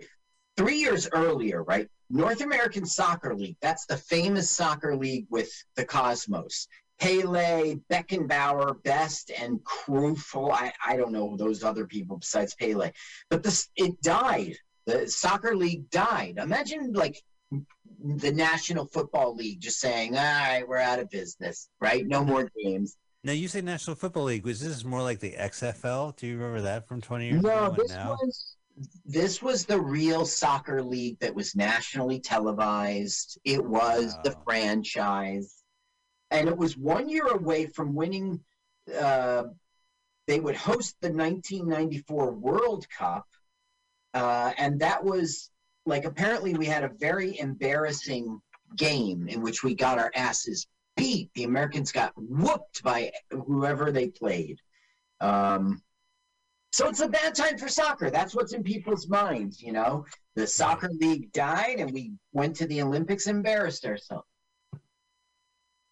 three years earlier, right? North American Soccer League, that's the famous soccer league with the Cosmos. Pele, Beckenbauer, Best, and Cruyff. I, I don't know those other people besides Pele. But this it died. The soccer league died. Imagine like the National Football League just saying, all right, we're out of business, right? No more games. Now you say National Football League. Was this more like the XFL? Do you remember that from 20 years No, ago? No, was this was the real soccer league that was nationally televised. It was the franchise, and it was one year away from winning. Uh, they would host the 1994 World Cup, uh, and that was like apparently we had a very embarrassing game in which we got our asses beat. The Americans got whooped by whoever they played. Um, so it's a bad time for soccer. That's what's in people's minds, you know. The soccer league died, and we went to the Olympics, and embarrassed ourselves.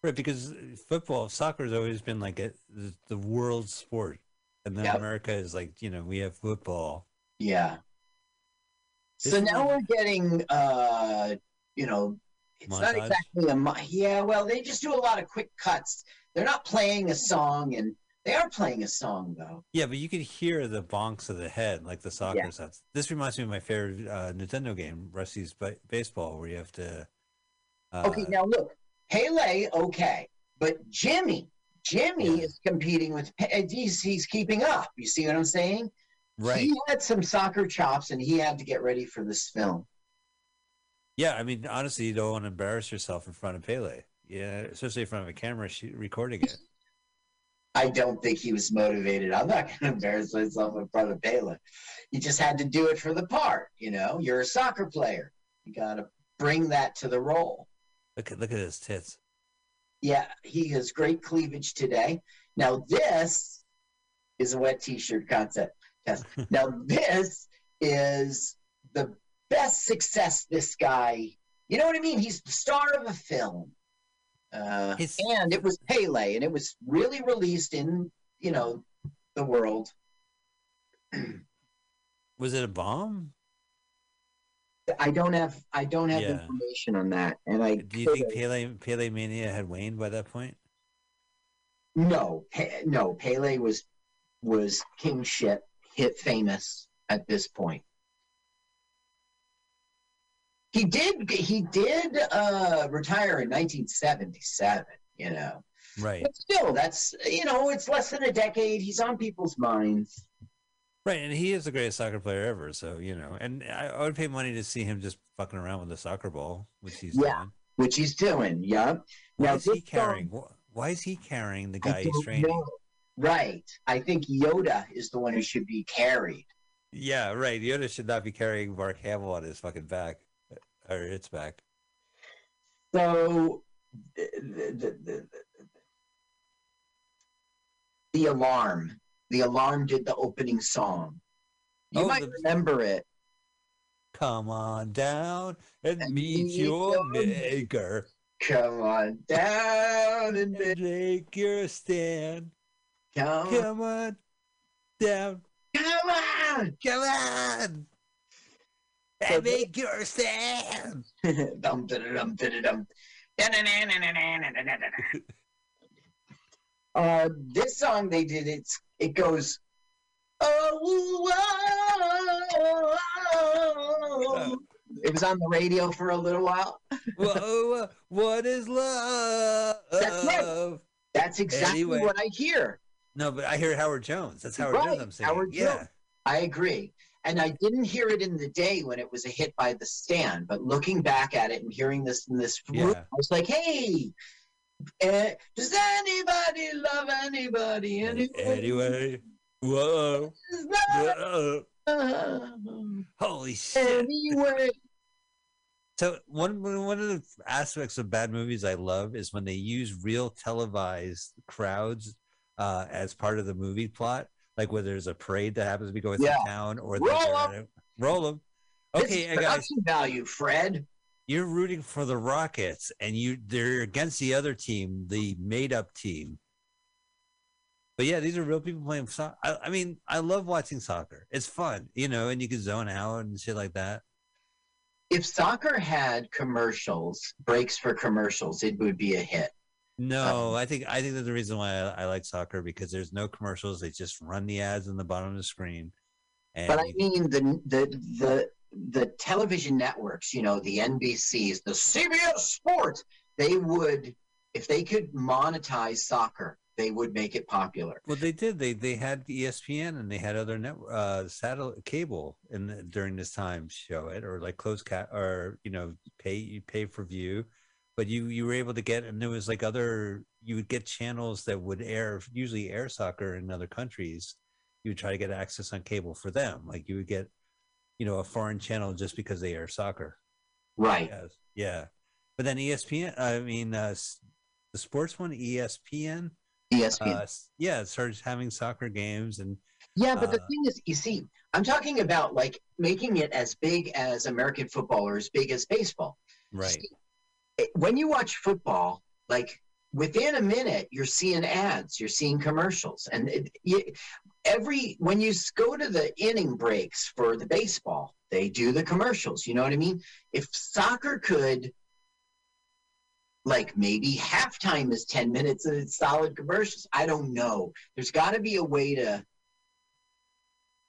Right, because football, soccer has always been like a, the, the world sport. And then Yep. America is like, you know, we have football. Yeah. So now we're getting, uh, you know, it's not exactly a mo- yeah. Well, they just do a lot of quick cuts. They're not playing a song, and they are playing a song though. Yeah, but you could hear the bonks of the head, like the soccer Yeah. sounds. This reminds me of my favorite uh, Nintendo game, Rusty's ba- Baseball, where you have to. Uh, Okay, now look, Pele, okay. but Jimmy, Jimmy Yeah. is competing with. He's, he's keeping up. You see what I'm saying? Right. He had some soccer chops, and he had to get ready for this film. Yeah, I mean, honestly, you don't want to embarrass yourself in front of Pele. Yeah, especially in front of a camera recording it. I don't think he was motivated. I'm not going to embarrass myself in front of Pele. He just had to do it for the part. You know, you're a soccer player. You got to bring that to the role. Look at look at his tits. Yeah, he has great cleavage today. Now this is a wet t-shirt concept test. now this is the best success this guy. You know what I mean? He's the star of a film. Uh, and it was Pele, and it was really released in you know the world. Was it a bomb? I don't have I don't have Yeah. information on that, and I Do you think Pele Pele mania had waned by that point? no no Pele was was king shit hit famous at this point. He did he did uh, retire in 1977. You know, Right. but still, that's you know it's less than a decade. He's on people's minds. Right, and he is the greatest soccer player ever. So you know, and I, I would pay money to see him just fucking around with a soccer ball, which he's Yeah. doing. Which he's doing, yeah. Why Now, is he song- carrying? Why is he carrying the guy he's training? know. Right. I think Yoda is the one who should be carried. Yeah, right. Yoda should not be carrying Mark Hamill on his fucking back, or its back. So the, the, the, the alarm. The alarm did the opening song. You Oh, might remember it. Come on down and And meet meet your your maker Come on down and and take your stand. Come, Come on down, come on. come on, So and make your stand. dum, dum, dum, dum. Uh, this song they did it's it goes oh, oh, oh. it was on the radio for a little while Whoa, what is love? That's right. that's exactly Anyway. what i hear No, but I hear Howard Jones. That's Howard Right, Jones. I'm saying. Howard yeah. Jones. i agree and i didn't hear it in the day when it was a hit by the stand but looking back at it and hearing this in this room Yeah. i was like hey eh, does anybody love anybody anyway? Anyway, whoa, whoa, holy shit! anyway So one one of the aspects of bad movies I love is when they use real televised crowds uh, as part of the movie plot, like whether there's a parade that happens to be going Yeah. through town, or Roll they're 'em. at a- roll them. Okay, I guys, production value, Fred. you're rooting for the Rockets, and you they're against the other team, the made up team. But yeah, these are real people playing soccer. I, I mean, I love watching soccer. It's fun, you know, and you can zone out and shit like that. If soccer had commercials, breaks for commercials, it would be a hit. No, I think I think that's the reason why I, I like soccer because there's no commercials. They just run the ads on the bottom of the screen. And But I mean the the the the television networks, you know, the NBCs, the CBS Sports, they would if they could monetize soccer, they would make it popular. well, they did. They they had ESPN and they had other net uh satellite cable in the, during this time show it or like close cat or you know pay you pay for view, but you you were able to get and there was like other you would get channels that would air usually air soccer in other countries. You would try to get access on cable for them. Like you would get you know a foreign channel just because they air soccer. Right. Yes. Yeah. But then ESPN, I mean, uh, the sports one, ESPN, ESPN. uh, yeah, it started having soccer games and Yeah, but the Uh, thing is, you see, I'm talking about like making it as big as American football or as big as baseball. right. See, when you watch football, like within a minute, you're seeing ads, you're seeing commercials, and it, you, every when you go to the inning breaks for the baseball, they do the commercials. You know what I mean? If soccer could. Like maybe halftime is 10 minutes and it's solid commercials. I don't know. There's got to be a way to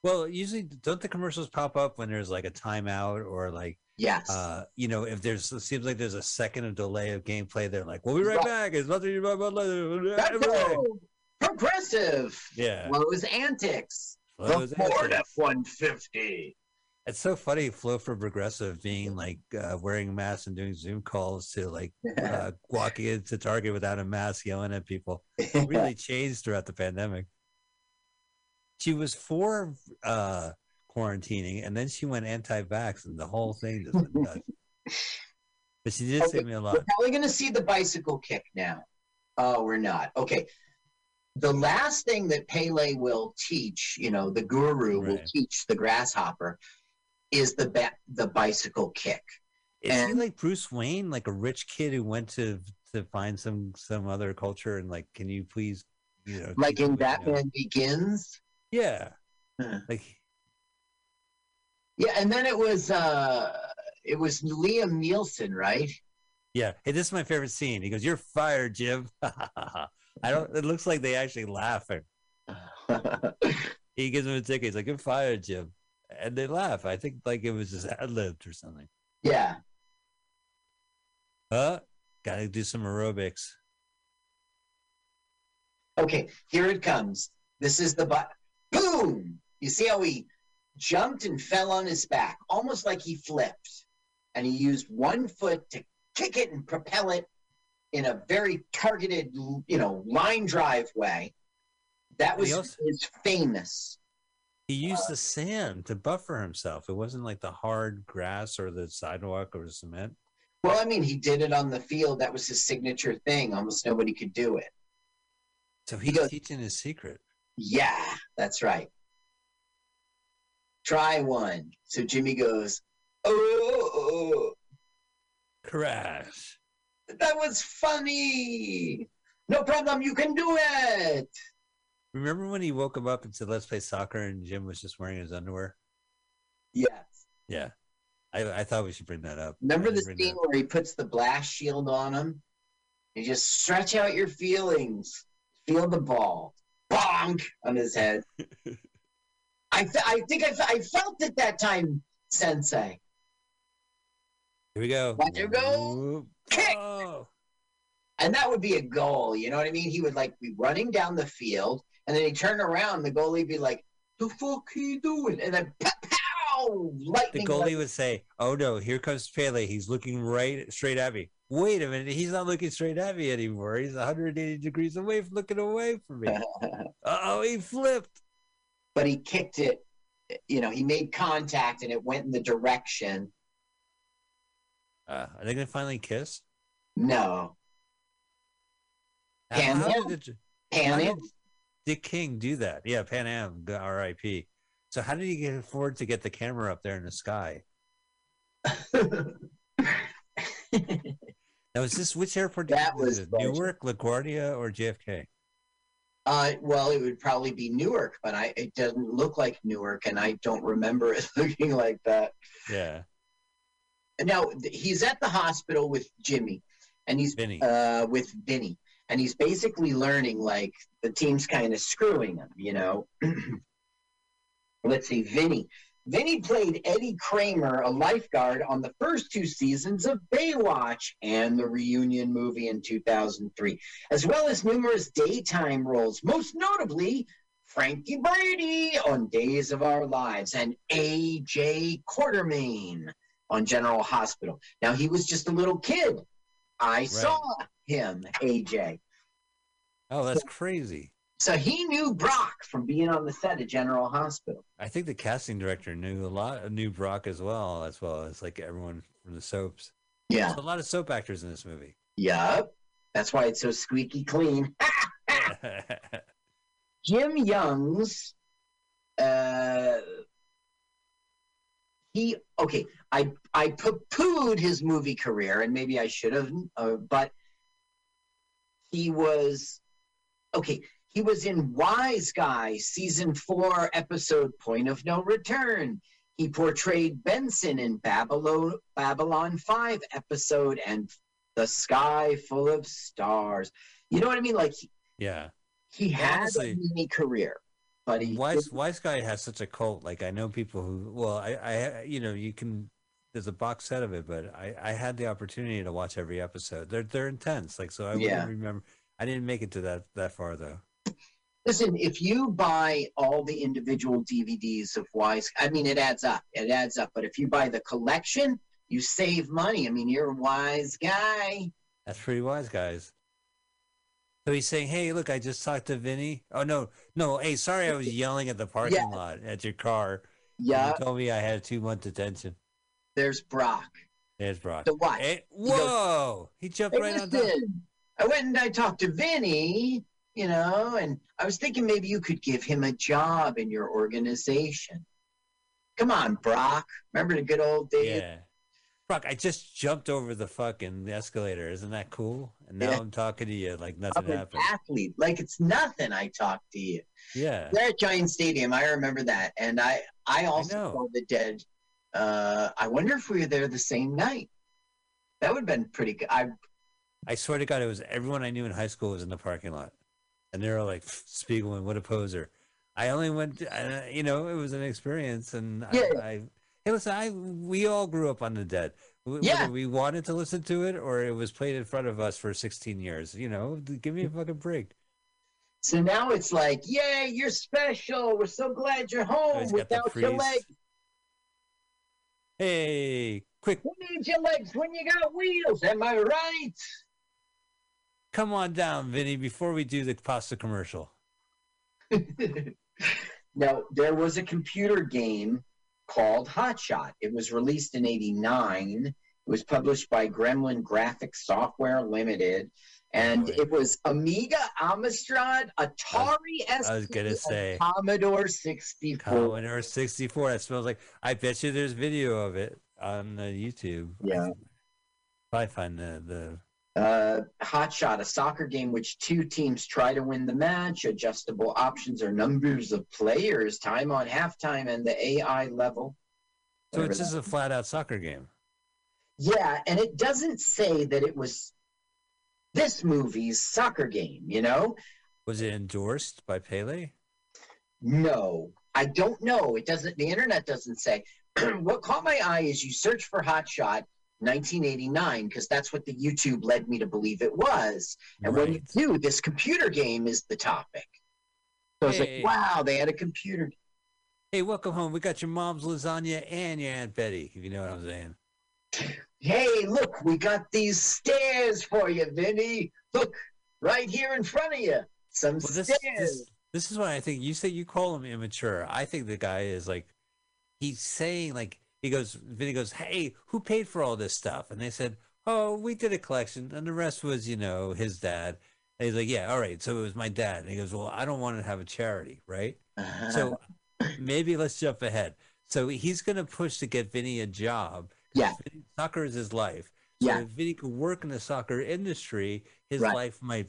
Well, usually don't the commercials pop up when there's like a timeout or like Yes. Uh, you know, if there's it seems like there's a second of delay of gameplay, they're like, "We'll be right Right. back." It's nothing about! Progressive. Yeah, Flo's antics. Flo is the Ford. F one fifty. It's so funny, Flo for Progressive being like uh, wearing masks and doing Zoom calls to like uh, walking into Target without a mask, yelling at people. Really changed throughout the pandemic. She was for uh, quarantining, and then she went anti-vax, and the whole thing just went nuts. But she did Okay, save me a lot. We're probably going to see the bicycle kick now. Oh, we're not. Okay. The last thing that Pele will teach, you know, the guru will teach the grasshopper, is the ba- the bicycle kick. Is he like Bruce Wayne, like a rich kid who went to to find some some other culture and like, can you please, you know, Like in you know? Batman Begins. Yeah, Huh. like Yeah, and then it was uh it was Liam Neeson, right? Yeah. Hey, this is my favorite scene. He goes, "You're fired, Jim." I don't. It looks like they actually laughing. He gives him a ticket. He's like, "You're fired, Jim," and they laugh. I think like it was just ad libbed or something. yeah. Huh? Got to do some aerobics. Okay, here it comes. This is the but boom. You see how he jumped and fell on his back, almost like he flipped. And he used one foot to kick it and propel it in a very targeted, you know, line drive way. That was also- his famous. He used the sand to buffer himself. It wasn't like the hard grass or the sidewalk or the cement. Well, I mean, he did it on the field. That was his signature thing. Almost nobody could do it. So he's goes- teaching his secret. Yeah, that's right. Try one. So Jimmy goes, oh, Crash. that was funny. No problem. You can do it. Remember when he woke him up and said, "Let's play soccer," and Jim was just wearing his underwear? Yes. Yeah, I, I thought we should bring that up. Remember the that scene where he puts the blast shield on him? You just stretch out your feelings. Feel the ball. Bonk on his head. I, I think I, I felt it that time, Sensei. Here we go. Let you go. Kick. Oh. And that would be a goal. You know what I mean? He would like be running down the field, and then he'd turn around. The goalie be like, "The fuck he doing?" And then pow, pow The lightning. goalie would say, "Oh no, here comes Pele. He's looking right straight at me. Wait a minute, he's not looking straight at me anymore. He's 180 degrees away, from looking away from me. Uh oh, he flipped. But he kicked it. You know, he made contact, and it went in the direction. Uh, are they gonna finally kiss? No, Pan Am? did Pan Am. Dick King do that? Yeah, Pan Am, R.I.P. So how did he get afford to get the camera up there in the sky? Now is this which airport? That was. Newark, LaGuardia, or JFK? Uh, well, it would probably be Newark, but I it doesn't look like Newark, and I don't remember it looking like that. Yeah, Now he's at the hospital with Jimmy, and he's Vinny. uh, with Vinny, and he's basically learning like the team's kind of screwing him, you know. Let's see, Vinny. Vinny played Eddie Kramer, a lifeguard, on the first two seasons of Baywatch and the reunion movie in 2003, as well as numerous daytime roles, most notably Frankie Brady on Days of Our Lives and A.J. Quartermaine on General Hospital. Now, he was just a little kid. I saw him, AJ. oh, that's crazy. So he knew Brock from being on the set of General Hospital. I think the casting director knew a lot, knew Brock as well, as well as like everyone from the soaps. Yeah. There's a lot of soap actors in this movie. Yup. That's why it's so squeaky clean. Jim Youngs uh he okay, I I poo-pooed his movie career and maybe I should have uh, but he was okay, he was in Wise Guy season 4 episode Point of No Return. He portrayed Benson in Babylon Babylon 5 episode and The Sky Full of Stars. You know what I mean? Like he, yeah. he has a mini career, but he Wise didn't- Wise Guy has such a cult. Like I know people who, well, I, I, you know, you can. there's a box set of it, but I I had the opportunity to watch every episode. They're they're intense. Like so, I Yeah. wouldn't remember. I didn't make it to that that far though. Listen, if you buy all the individual DVDs of Wise, I mean, it adds up. It adds up. But if you buy the collection, you save money. I mean, you're a wise guy. That's pretty wise, guys. So he's saying, "Hey, look, I just talked to Vinny. Oh no, no, hey, sorry, I was yelling at the parking Yeah. lot at your car. Yeah, You told me I had two month detention. there's Brock. There's Brock. The what? Hey, whoa! He jumped Hey, right on top. I went and I talked to Vinny, you know, and I was thinking maybe you could give him a job in your organization. Come on, Brock. Remember the good old days? Yeah. Brock, I just jumped over the fucking escalator. Isn't that cool? And now Yeah. I'm talking to you like I'm nothing an happened. athlete. Like it's nothing I talked to you. Yeah. There at Giant Stadium, I remember that. And I I also know. saw the dead. Uh I wonder if we were there the same night. That would have been pretty good. I I swear to God, it was everyone I knew in high school was in the parking lot, and they were like, "Spiegelman, what a poser." I only went, to, uh, you know, it was an experience, and Yeah. I, I, hey, listen, I we all grew up on the dead. Yeah. Whether we wanted to listen to it or it was played in front of us for 16 years, you know, give me a fucking break. so now it's like, yay, you're special. We're so glad you're home without your legs. Hey, quick, Who needs your legs when you got wheels? Am I right? Come on down, Vinny, before we do the pasta commercial. now, there was a computer game called Hot Shot. It was released in 89. It was published by Gremlin Graphics Software Limited. And Boy. it was Amiga, Amstrad, Atari ST, I was gonna say. Commodore 64. Commodore 64. That smells like. I bet you there's video of it on uh, YouTube. Yeah. I find the the Uh, Hot Shot, a soccer game which two teams try to win the match, adjustable options or numbers of players, time on halftime, and the AI level. So it's just a flat out soccer game. Yeah, and it doesn't say that it was this movie's soccer game, you know? Was it endorsed by Pele? No, I don't know. It doesn't, the internet doesn't say. what caught my eye is you search for Hot Shot 1989, because that's what the YouTube led me to believe it was. And when you do, this computer game is the topic. So it's Hey. like, wow, they had a computer. Hey, welcome home. We got your mom's lasagna and your Aunt Betty, if you know what I'm saying. Hey, look, we got these stairs for you, Vinny. Look, right here in front of you. Some Well, this, stairs. this this is why I think you say you call him immature. I think the guy is like he's saying like he goes Vinny goes, Hey, who paid for all this stuff? And they said, Oh, we did a collection and the rest was, you know, his dad. And he's like, Yeah, all right, so it was my dad. And he goes, Well, I don't want to have a charity, right? Uh-huh. So maybe let's jump ahead. So he's going to push to get Vinny a job. Yeah. Vinny- soccer is his life. So Yeah. if Vinny could work in the soccer industry, his Right. life might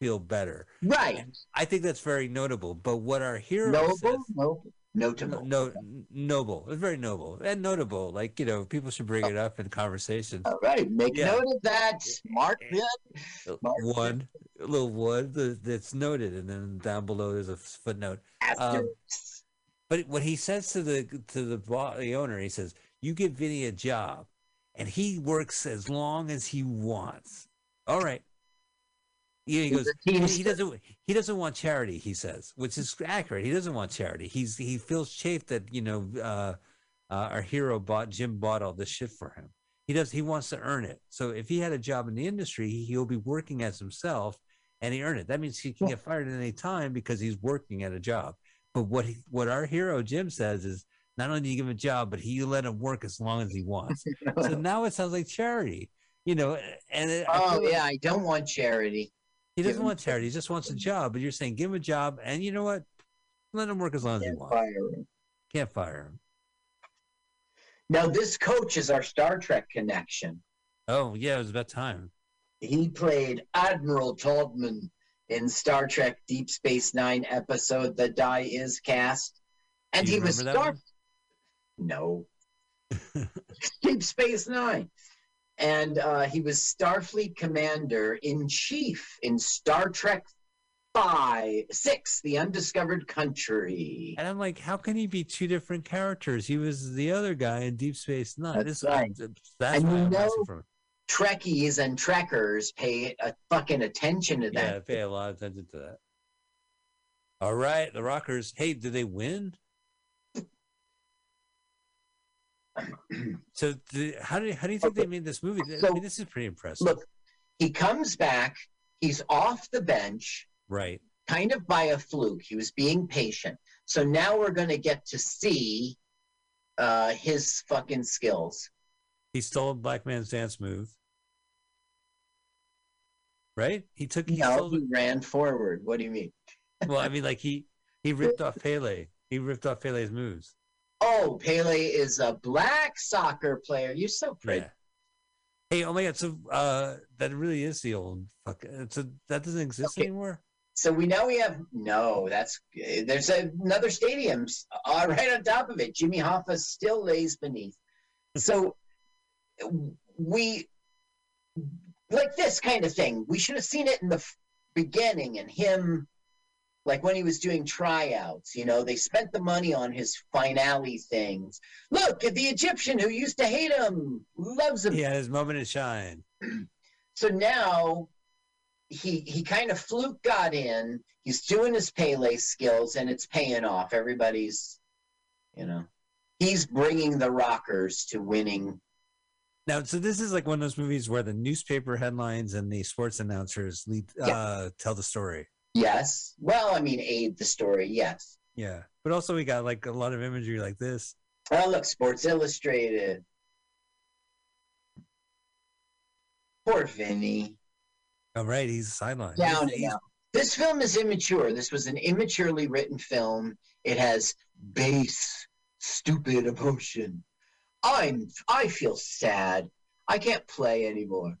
feel better. right. I think that's very notable. But what our hero Noble, says, noble, notable. no, no, noble, it's very noble and notable. Like you know, people should bring it up in conversation. All right, make Yeah. note of that. Mark that. One, a little one that's noted, and then down below there's a footnote. Asterisk. Um, but what he says to the to the the owner, he says, "You give Vinny a job, and he works as long as he wants." All right. He goes. He, he doesn't. He doesn't want charity. He says, which is accurate. He doesn't want charity. He's he feels chafed that you know uh, uh, our hero bought Jim bought all this shit for him. He does. He wants to earn it. So if he had a job in the industry, he'll be working as himself, and he earn it. That means he can get fired at any time because he's working at a job. But what he, what our hero Jim says is not only do you give him a job, but he you let him work as long as he wants. so now it sounds like charity, you know. And it, I oh like yeah, I don't want charity. He doesn't want charity; he just wants a job. But you're saying give him a job, and you know what? Let him work as long as he Can't wants. fire him. Can't fire him. Now this coach is our Star Trek connection. Oh yeah, it was about time. He played Admiral Toddman in Star Trek Deep Space Nine episode The Die Is Cast, and he was Star. one? No, Deep Space Nine. And uh, he was Starfleet Commander in Chief in Star Trek five, six, the undiscovered country. And I'm like, how can he be two different characters? He was the other guy in Deep Space Nine. That's This, right. that's And you know- for- Trekkies and Trekkers pay a fucking attention to that. Yeah, I pay a lot of attention to that. All right, the Rockers. Hey, did they win? So, the, how do you, how do you think they made this movie? I mean, this is pretty impressive, Look, he comes back. He's off the bench, right? kind of by a fluke. He was being patient. So now we're going to get to see uh, his fucking skills. He stole a black man's dance move, right? He took. He No, stole. he ran forward. What do you mean? well, I mean, like he he ripped off Pele. He ripped off Pele's moves. Oh, Pele is a black soccer player. You're so pretty. Yeah. Hey, oh my god! So uh, that really is the old fuck. So that doesn't exist Okay. anymore. So we now we have no. That's there's another stadium uh, right on top of it. Jimmy Hoffa still lays beneath. So we like this kind of thing. We should have seen it in the f- beginning and him, like when he was doing tryouts. You know, they spent the money on his finale things. Look at the Egyptian who used to hate him, loves him. He had his moment of shine. So now he he kind of fluke got in. He's doing his Pele skills, and it's paying off. Everybody's, you know, he's bringing the Rockers to winning. Now, so this is like one of those movies where the newspaper headlines and the sports announcers lead, Yeah. uh, tell the story. Yes. Well, I mean, aid the story. Yes. Yeah, but also we got like a lot of imagery like this. Oh, look, Sports Illustrated. Poor Vinny. All right, he's sidelined. Down He's- out. This film is immature. This was an immaturely written film. It has base, stupid emotion. I'm. I feel sad. I can't play anymore.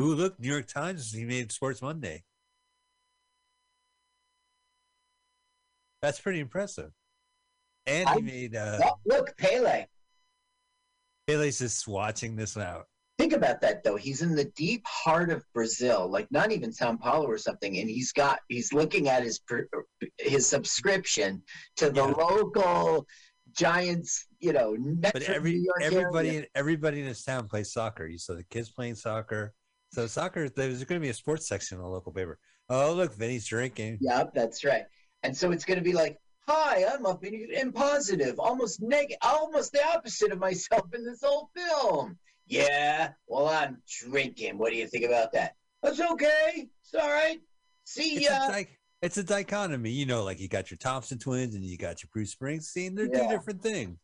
Ooh, look, New York Times. He made Sports Monday. That's pretty impressive. And he I- made uh, Oh, look, Pele. Pele's just watching this out. Think about that though. He's in the deep heart of Brazil, like not even Sao Paulo or something, and he's got he's looking at his his subscription to the Yeah. local Giants, you know, But every New York everybody area. everybody in this town plays soccer. You saw the kids playing soccer. So soccer, there's going to be a sports section in the local paper. Oh, look, Vinny's drinking. Yep, that's right. And so it's going to be like, "Hi, I'm up in, in positive, almost negative, almost the opposite of myself in this whole film." Yeah, well, I'm drinking. What do you think about that? That's okay. It's all right. See ya. It's a, di- it's a dichotomy, you know, like you got your Thompson twins and you got your Bruce Springsteen. They're two different things.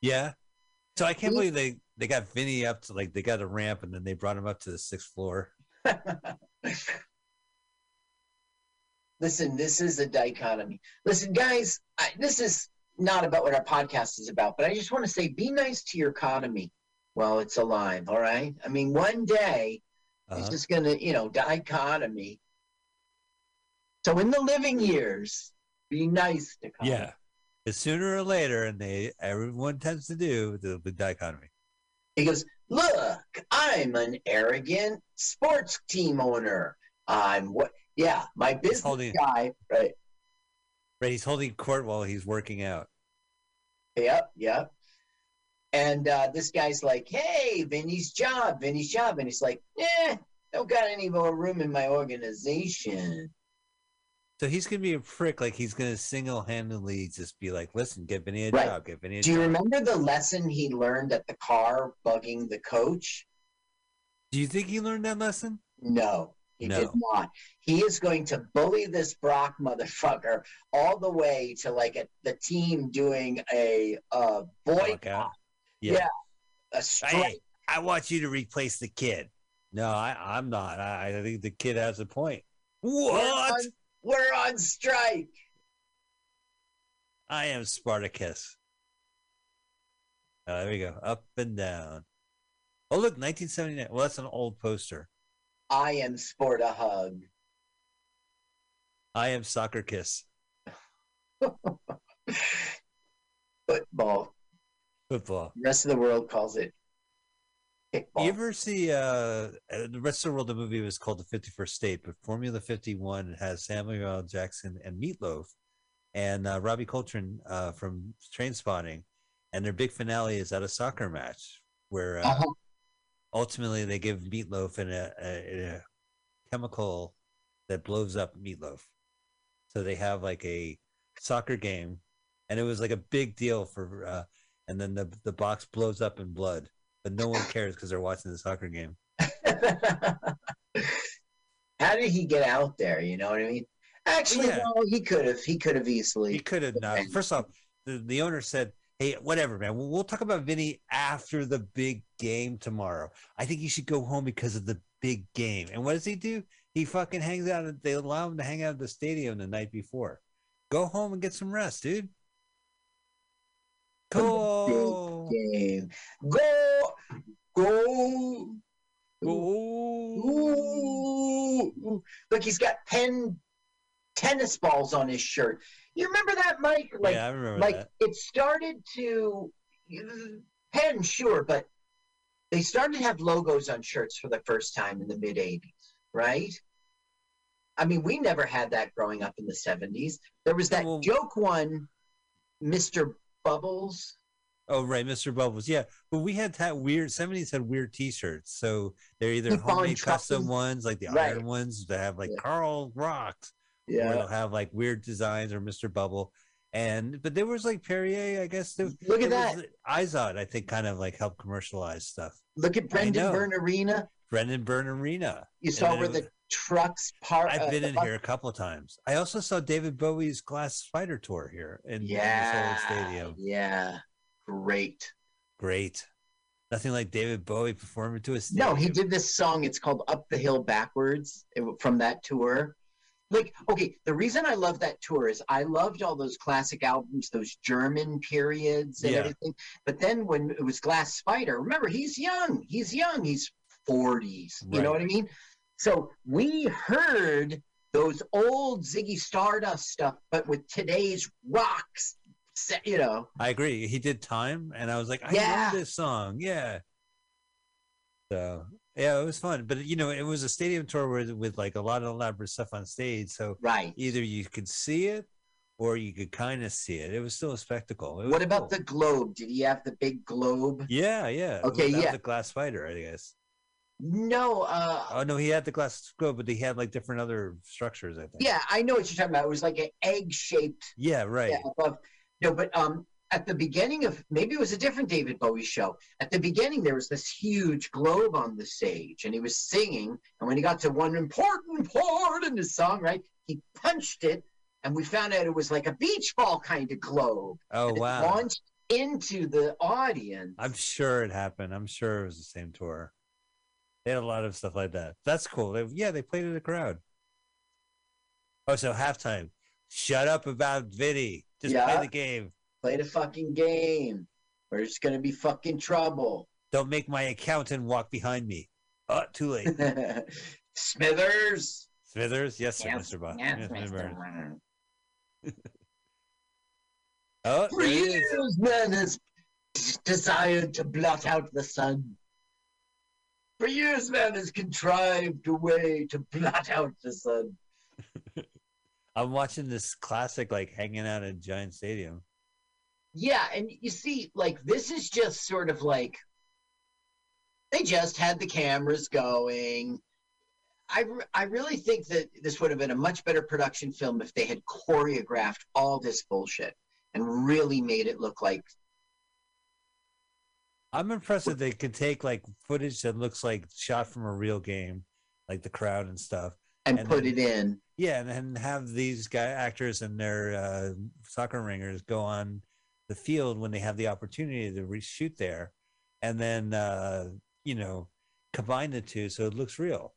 Yeah. So I can't believe they they got Vinny up to like they got a ramp and then they brought him up to the sixth floor. Listen, this is a dichotomy. Listen, guys, I, this is not about what our podcast is about, but I just want to say be nice to your economy while it's alive, all right? I mean, one day it's Uh-huh. just going to, you know, dichotomy. So in the living years, be nice to economy. Yeah. But sooner or later, and they everyone tends to do the, the dichotomy. He goes, Look, I'm an arrogant sports team owner. I'm what? Yeah, my business holding- guy, right? Right, he's holding court while he's working out. Yep, yep. And uh, this guy's like, "Hey, Vinny's job, Vinny's job," and he's like, "Eh, don't got any more room in my organization." So he's gonna be a prick, like he's gonna single handedly just be like, "Listen, get Vinny a Right. job, get Vinny a job. Do you remember the lesson he learned at the car bugging the coach? Do you think he learned that lesson? No, he did not. He is going to bully this Brock motherfucker all the way to like a, the team doing a uh, boycott, Walkout? Yeah. a strike. Hey, I want you to replace the kid. No, I, I'm not. I, I think the kid has a point. We're What? on, we're on strike. I am Spartacus. Uh, there we go. Up and down. Oh, look, 1979. Well, that's an old poster. I am sport a hug. I am Soccer Kiss. Football. Football. The rest of the world calls it kickball. You ever see uh, uh, the rest of the world? The movie was called The 51st State, but Formula 51 has Samuel L. Jackson and Meatloaf and uh, Robbie Coltrane uh, from Train Spotting, and their big finale is at a soccer match where uh, Uh-huh. Ultimately they give Meatloaf in a, a, a chemical that blows up Meatloaf. So they have like a soccer game, and it was like a big deal for. Uh, and then the the box blows up in blood, but no one cares because they're watching the soccer game. How did he get out there? You know what I mean? Actually, Yeah. no, he could have. He could have easily. He could have not. First off, the, the owner said, "Hey, whatever, man. We'll, we'll talk about Vinny after the big game tomorrow. I think you should go home because of the big game." And what does he do? He fucking hangs out. at- They allow him to hang out at the stadium the night before. Go home and get some rest, dude. Go. game. Go, go, Go. Look, he's got ten tennis balls on his shirt. You remember that, Mike? Like, yeah, I remember like that. it started to pen, sure, but they started to have logos on shirts for the first time in the mid '80s, right? I mean, we never had that growing up in the '70s. There was that Well- joke one, Mr. Bubbles. Oh, right, Mr. Bubbles. Yeah, but we had that weird. Seventies had weird T-shirts, so they're either Keep homemade custom ones, like the Right. iron ones that have like Yeah. Carl rocks, or they'll have like weird designs or Mr. Bubble. And but there was like Perrier, I guess. There, Look at that. was- Izod, I think, kind of like helped commercialize stuff. Look at Brendan Arena. Brendan Byrne Arena. You saw where the trucks park. I've uh, been the in here a couple of times. I also saw David Bowie's Glass Spider tour here in, Yeah, old stadium. yeah, great. Great. Nothing like David Bowie performing to a stadium. No, he did this song. It's called "Up the Hill Backwards" it, from that tour. Like, okay, the reason I love that tour is I loved all those classic albums, those German periods and Yeah. everything. But then when it was Glass Spider, remember he's young. He's young. He's forties. right. You know what I mean? So we heard those old Ziggy Stardust stuff, but with today's rocks. You know, I agree. He did time, and I was like, I Yeah. know this song. Yeah. So yeah, it was fun. But you know, it was a stadium tour with with like a lot of elaborate stuff on stage. So right? either you could see it or you could kind of see it. It was still a spectacle. What about cool. the globe? Did he have the big globe? Yeah, yeah. Okay, yeah. The glass spider, I guess. No, uh, Oh no, he had the glass globe, but he had like different other structures. I think. yeah, I know what you're talking about. It was like an egg-shaped Yeah. Right. yeah, above. No, but um, at the beginning of maybe it was a different David Bowie show. At the beginning, there was this huge globe on the stage, and he was singing. And when he got to one important part in the song, right, he punched it, and we found out it was like a beach ball kind of globe. Oh wow. launched into the audience. I'm sure it happened. I'm sure it was the same tour. They had a lot of stuff like that. That's cool. They, yeah, they played to the crowd. Oh, so halftime. Shut up about Vinny. Just Yeah. play the game. Play the fucking game, or it's gonna be fucking trouble. Don't make my accountant walk behind me. Oh, too late. Smithers. Smithers, yes, sir, Yes, Mr. Bob. yes, Yes, Mr. Mr. Burns. Burns. Oh, For there it is. years, man has desired to blot out the sun. For years, man has contrived a way to blot out the sun. I'm watching this classic, like hanging out at Giant Stadium. Yeah, and you see, like, this is just sort of like they just had the cameras going. I, re- I really think that this would have been a much better production film if they had choreographed all this bullshit and really made it look like I'm impressed that they could take like footage that looks like shot from a real game, like the crowd and stuff. and, And put then- it in. Yeah, and then have these guy actors and their uh, soccer ringers go on the field when they have the opportunity to reshoot there, and then uh, you know combine the two so it looks real.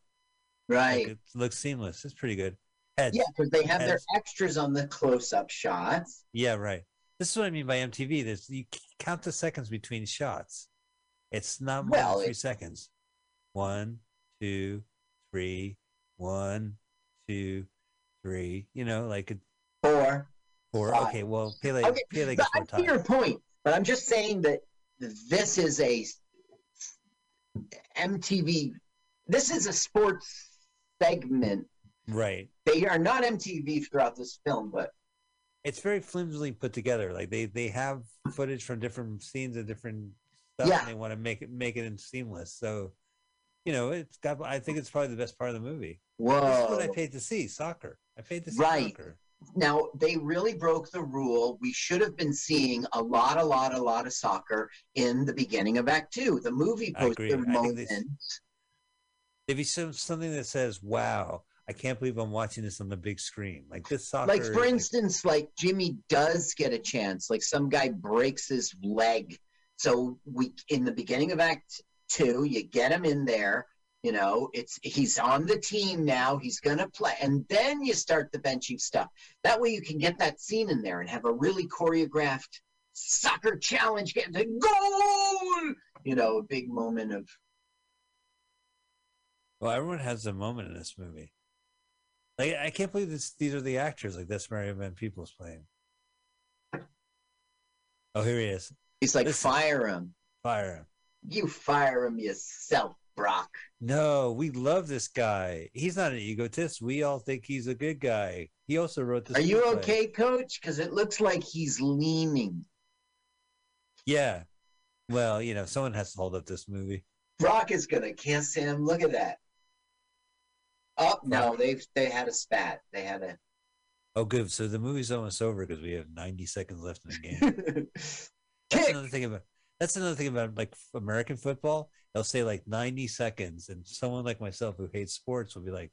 Right. Like it looks seamless. It's pretty good. Heads. Yeah, because they have their extras on the close-up shots. Yeah, right. This is what I mean by MTV. This you count the seconds between shots. It's not more Well, than three it- seconds. One, two, three, one, two, three. You know, like it- Four. Five. Okay, well, Pele, Okay, Pele gets more see your point, but I'm just saying that this is a MTV. This is a sports segment. Right. They are not MTV throughout this film, but It's very flimsily put together. Like they they have footage from different scenes and different stuff, Yeah. and they want to make it make it in seamless. So, you know, it's got. I think it's probably the best part of the movie. Whoa! This is what I paid to see soccer. I paid to see Right. soccer. Now they really broke the rule. We should have been seeing a lot, a lot, a lot of soccer in the beginning of Act Two. The movie poster moment. If you some something that says, "Wow, I can't believe I'm watching this on the big screen," like this soccer. like for instance like jimmy does get a chance like some guy breaks his leg so we in the beginning of act two you get him in there you know it's he's on the team now he's gonna play and then you start the benching stuff that way you can get that scene in there and have a really choreographed soccer challenge get the goal you know a big moment of Well, everyone has a moment in this movie. Like I can't believe this. These are the actors. Like that's Mario Van Peebles playing. Oh, here he is. he's like Listen. fire him Fire him. you fire him yourself brock No, we love this guy. He's not an egotist. We all think he's a good guy. He also wrote this. Are you screenplay. okay, coach? Because it looks like he's leaning. Yeah. Well, you know, someone has to hold up this movie. Brock is gonna kiss him. Look at that. Oh no, they've they had a spat. They had a Oh, good. So the movie's almost over because we have 90 seconds left in the game. That's another thing about that's another thing about like American football. They'll say like 90 seconds, and someone like myself who hates sports will be like,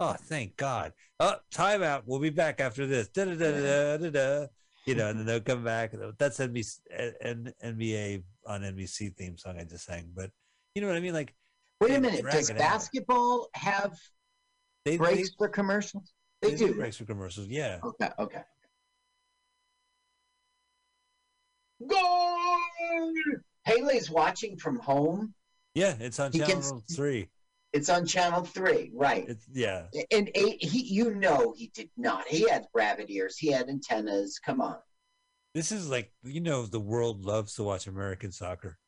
"Oh, thank God! Oh, timeout. We'll be back after this." Da da da da da da. You know, and then they'll come back. That's NBC, N- NBA on NBC theme song I just sang. But you know what I mean? Like Wait a minute. Does it out. basketball have they breaks they, for commercials? They, they do. breaks for commercials. Yeah. Okay. Okay. Goal! Haley's watching from home. Yeah, it's on He channel can- three. It's on channel three, right? It's yeah. And eight, he, you know, he did not. He had rabbit ears. He had antennas. Come on. This is like you know the world loves to watch American soccer.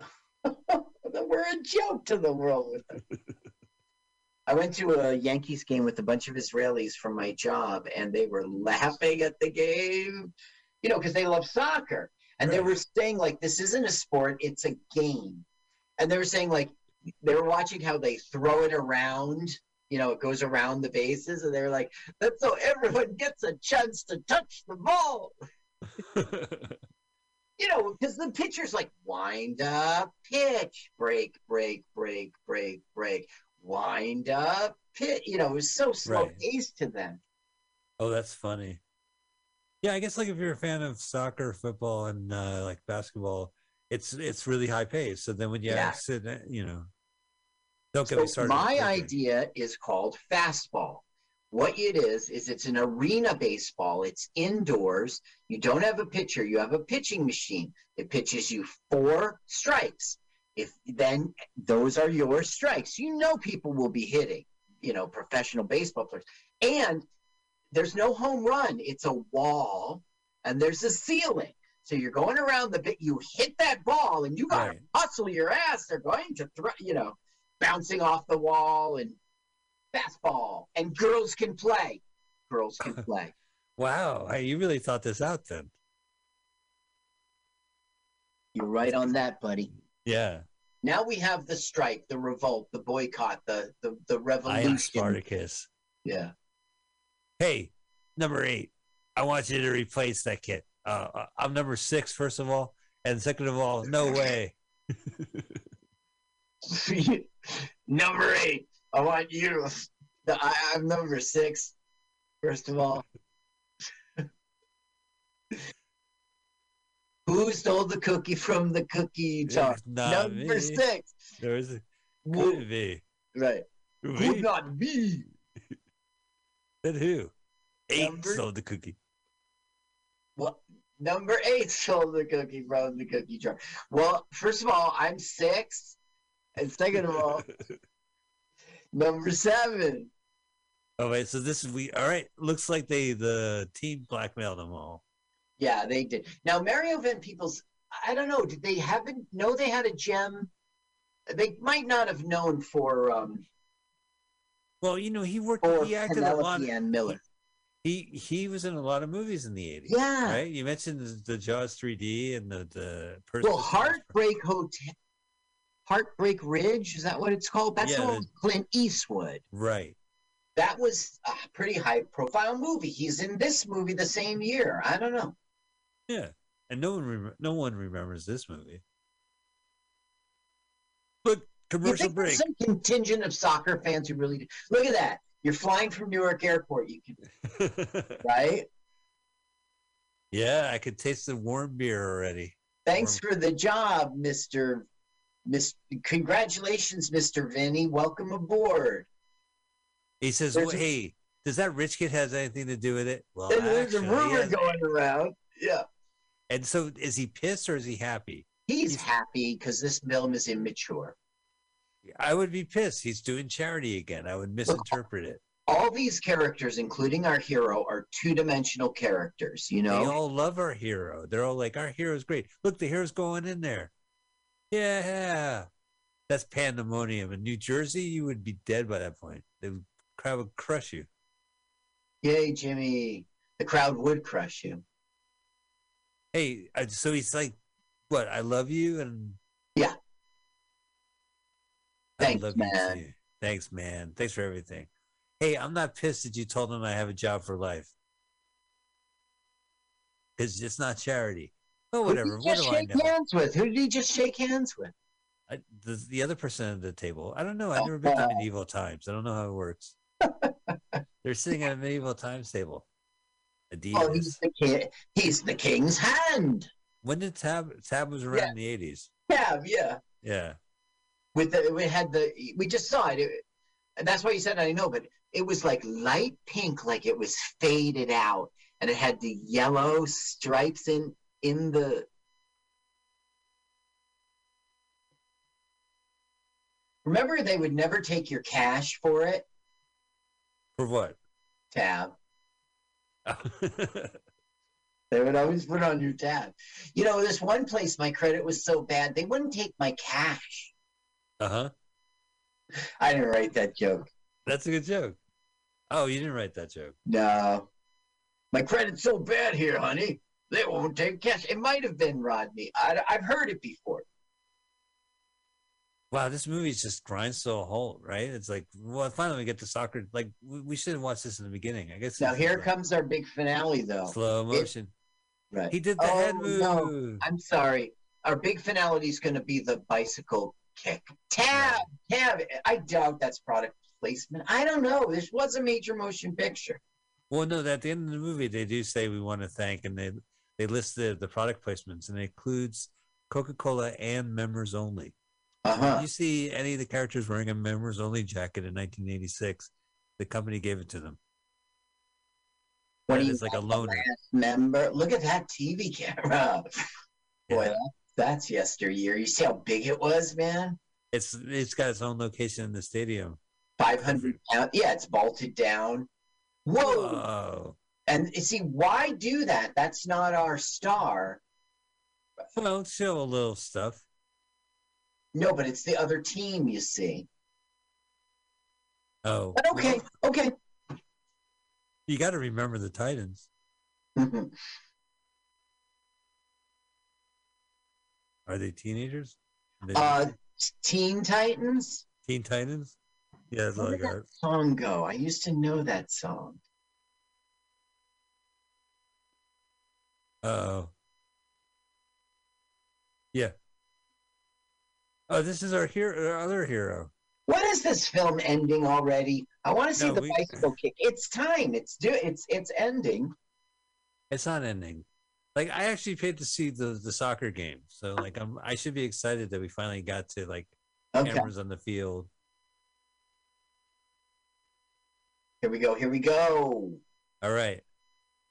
We're a joke to the world. I went to a Yankees game with a bunch of Israelis from my job, and they were laughing at the game, you know, because they love soccer. And they were saying, like, this isn't a sport, it's a game. And they were saying, like, they were watching how they throw it around, you know, it goes around the bases, and they were like, that's so everyone gets a chance to touch the ball. you know, because the pitcher's like wind up, pitch, break, break, break, break, break, wind up, pitch. You know, it was so slow Right. paced to them. oh, that's funny. Yeah, I guess like if you're a fan of soccer, football, and uh, like basketball, it's it's really high paced. So then when you Yeah. sit, you know, don't get me started. my idea is called fastball. What it is is it's an arena baseball. It's indoors. You don't have a pitcher. You have a pitching machine. It pitches you four strikes. If then those are your strikes, you know people will be hitting. You know, professional baseball players. And there's no home run. It's a wall, and there's a ceiling. So you're going around the bit. You hit that ball, and you got to Right. hustle your ass. They're going to throw. You know, bouncing off the wall and fastball. And girls can play. Girls can play. Wow, hey, you really thought this out then. You're right on that, buddy. Yeah, Now we have the strike, the revolt, the boycott, the the, the revolution. I am. Spartacus. Yeah. Hey, number eight, I want you to replace that kid. Uh, uh, I'm number six, first of all, and second of all, no way. number eight. I want you. The, I, I'm number six, first of all, who stole the cookie from the cookie jar? Number me. six. There is a, Who- could be. right. Could be. not be. Then who? Eight Number- stole the cookie. Number eight stole the cookie from the cookie jar. Well, first of all, I'm six. And second of all, number seven. Oh wait, so this is we all right. Looks like they the team blackmailed them all. Yeah, they did. Now, Mario Van Peebles, I don't know, did they haven't know they had a gem they might not have known for um Well, you know, he worked. He acted a lot. Penelope Ann Miller. He he was in a lot of movies in the eighties. Yeah. Right. You mentioned the, the Jaws 3D and the the. Well, Heartbreak Hotel, Heartbreak Ridge, is that what it's called? That's the Yeah, one the- with Clint Eastwood. Right. That was a pretty high profile movie. He's in this movie the same year. I don't know. Yeah. And no one rem- no one remembers this movie. You commercial break. there's some contingent of soccer fans who really do? Look at that. You're flying from Newark Airport. You can, right? yeah, I could taste the warm beer already. Thanks for the job, Mister. Miss, congratulations, Mister Vinny. Welcome aboard. He says, well, a- "Hey, does that rich kid has anything to do with it?" Well, There's a rumor going around. Yeah. And so, is he pissed or is he happy? He's He's- happy because this film is immature. I would be pissed. He's doing charity again. I would misinterpret it. All these characters, including our hero, are two-dimensional characters. You know? They all love our hero. They're all like, "Our hero's great. Look, the hero's going in there." Yeah, that's pandemonium. In New Jersey, you would be dead by that point. The crowd would crush you. yay, Jimmy! The crowd would crush you. Hey, uh, so he's like, "What? I love you," and Yeah. I Thanks, love you man. too. Thanks, man. Thanks for everything. Hey, I'm not pissed that you told him I have a job for life. Because it's not charity. Oh, Who did whatever. he What just do I shake know? hands with? Who did he just shake hands with? I, the, the other person at the table. I don't know. I've never been to medieval times. I don't know how it works. They're sitting at a medieval times table. Adidas. Oh, he's the king. He's the king's hand. when did Tab Tab was around Yeah. in the eighties? Tab, yeah. Yeah. With the we had the we just saw it. it and that's why you said I know, but it was like light pink, like it was faded out, and it had the yellow stripes in in the. Remember, they would never take your cash for it, For what? tab. They would always put on your tab. You know, this one place, my credit was so bad, they wouldn't take my cash. Uh huh. I didn't write that joke. That's a good joke. Oh, you didn't write that joke. No. My credit's so bad here, honey. They won't take cash. It might have been Rodney. I, have heard it before. Wow, this movie just grinds so a halt, right? It's like, well, finally we get to soccer. Like, we, we should have watched this in the beginning. I guess. Now, here like comes our big finale, though. slow motion. Right. He did the Oh, head move. no. I'm sorry. Our big finale is going to be the bicycle kick. Tab, tab. I doubt that's product placement. I don't know. This was a major motion picture. Well, no, at the end of the movie, they do say we want to thank, and they they list the, the product placements, and it includes Coca Cola and members only. Uh huh. You see any of the characters wearing a members only jacket in 1986? The company gave it to them. What do you is like a loaner. member? Look at that TV camera. Boy, Yeah. That, that's yesteryear. You see how big it was, man? It's it's got its own location in the stadium. 500 pounds. Yeah, it's bolted down. Whoa. Whoa! And you see, why do that? That's not our star. Well, show a little stuff. No, but it's the other team, you see. Oh, But okay, okay. you got to remember the Titans. Mm-hmm. Are they teenagers? They- uh, Teen Titans? Teen Titans? Yeah, that's all I got. that song go? I used to know that song. Oh. Yeah. Oh, this is our hero, our other hero. What is this film ending already? I want to see No, the we- bicycle kick. It's time. It's do. It's it's ending. It's not ending. Like I actually paid to see the the soccer game, so like I'm I should be excited that we finally got to like Okay. cameras on the field. Here we go. Here we go. All right.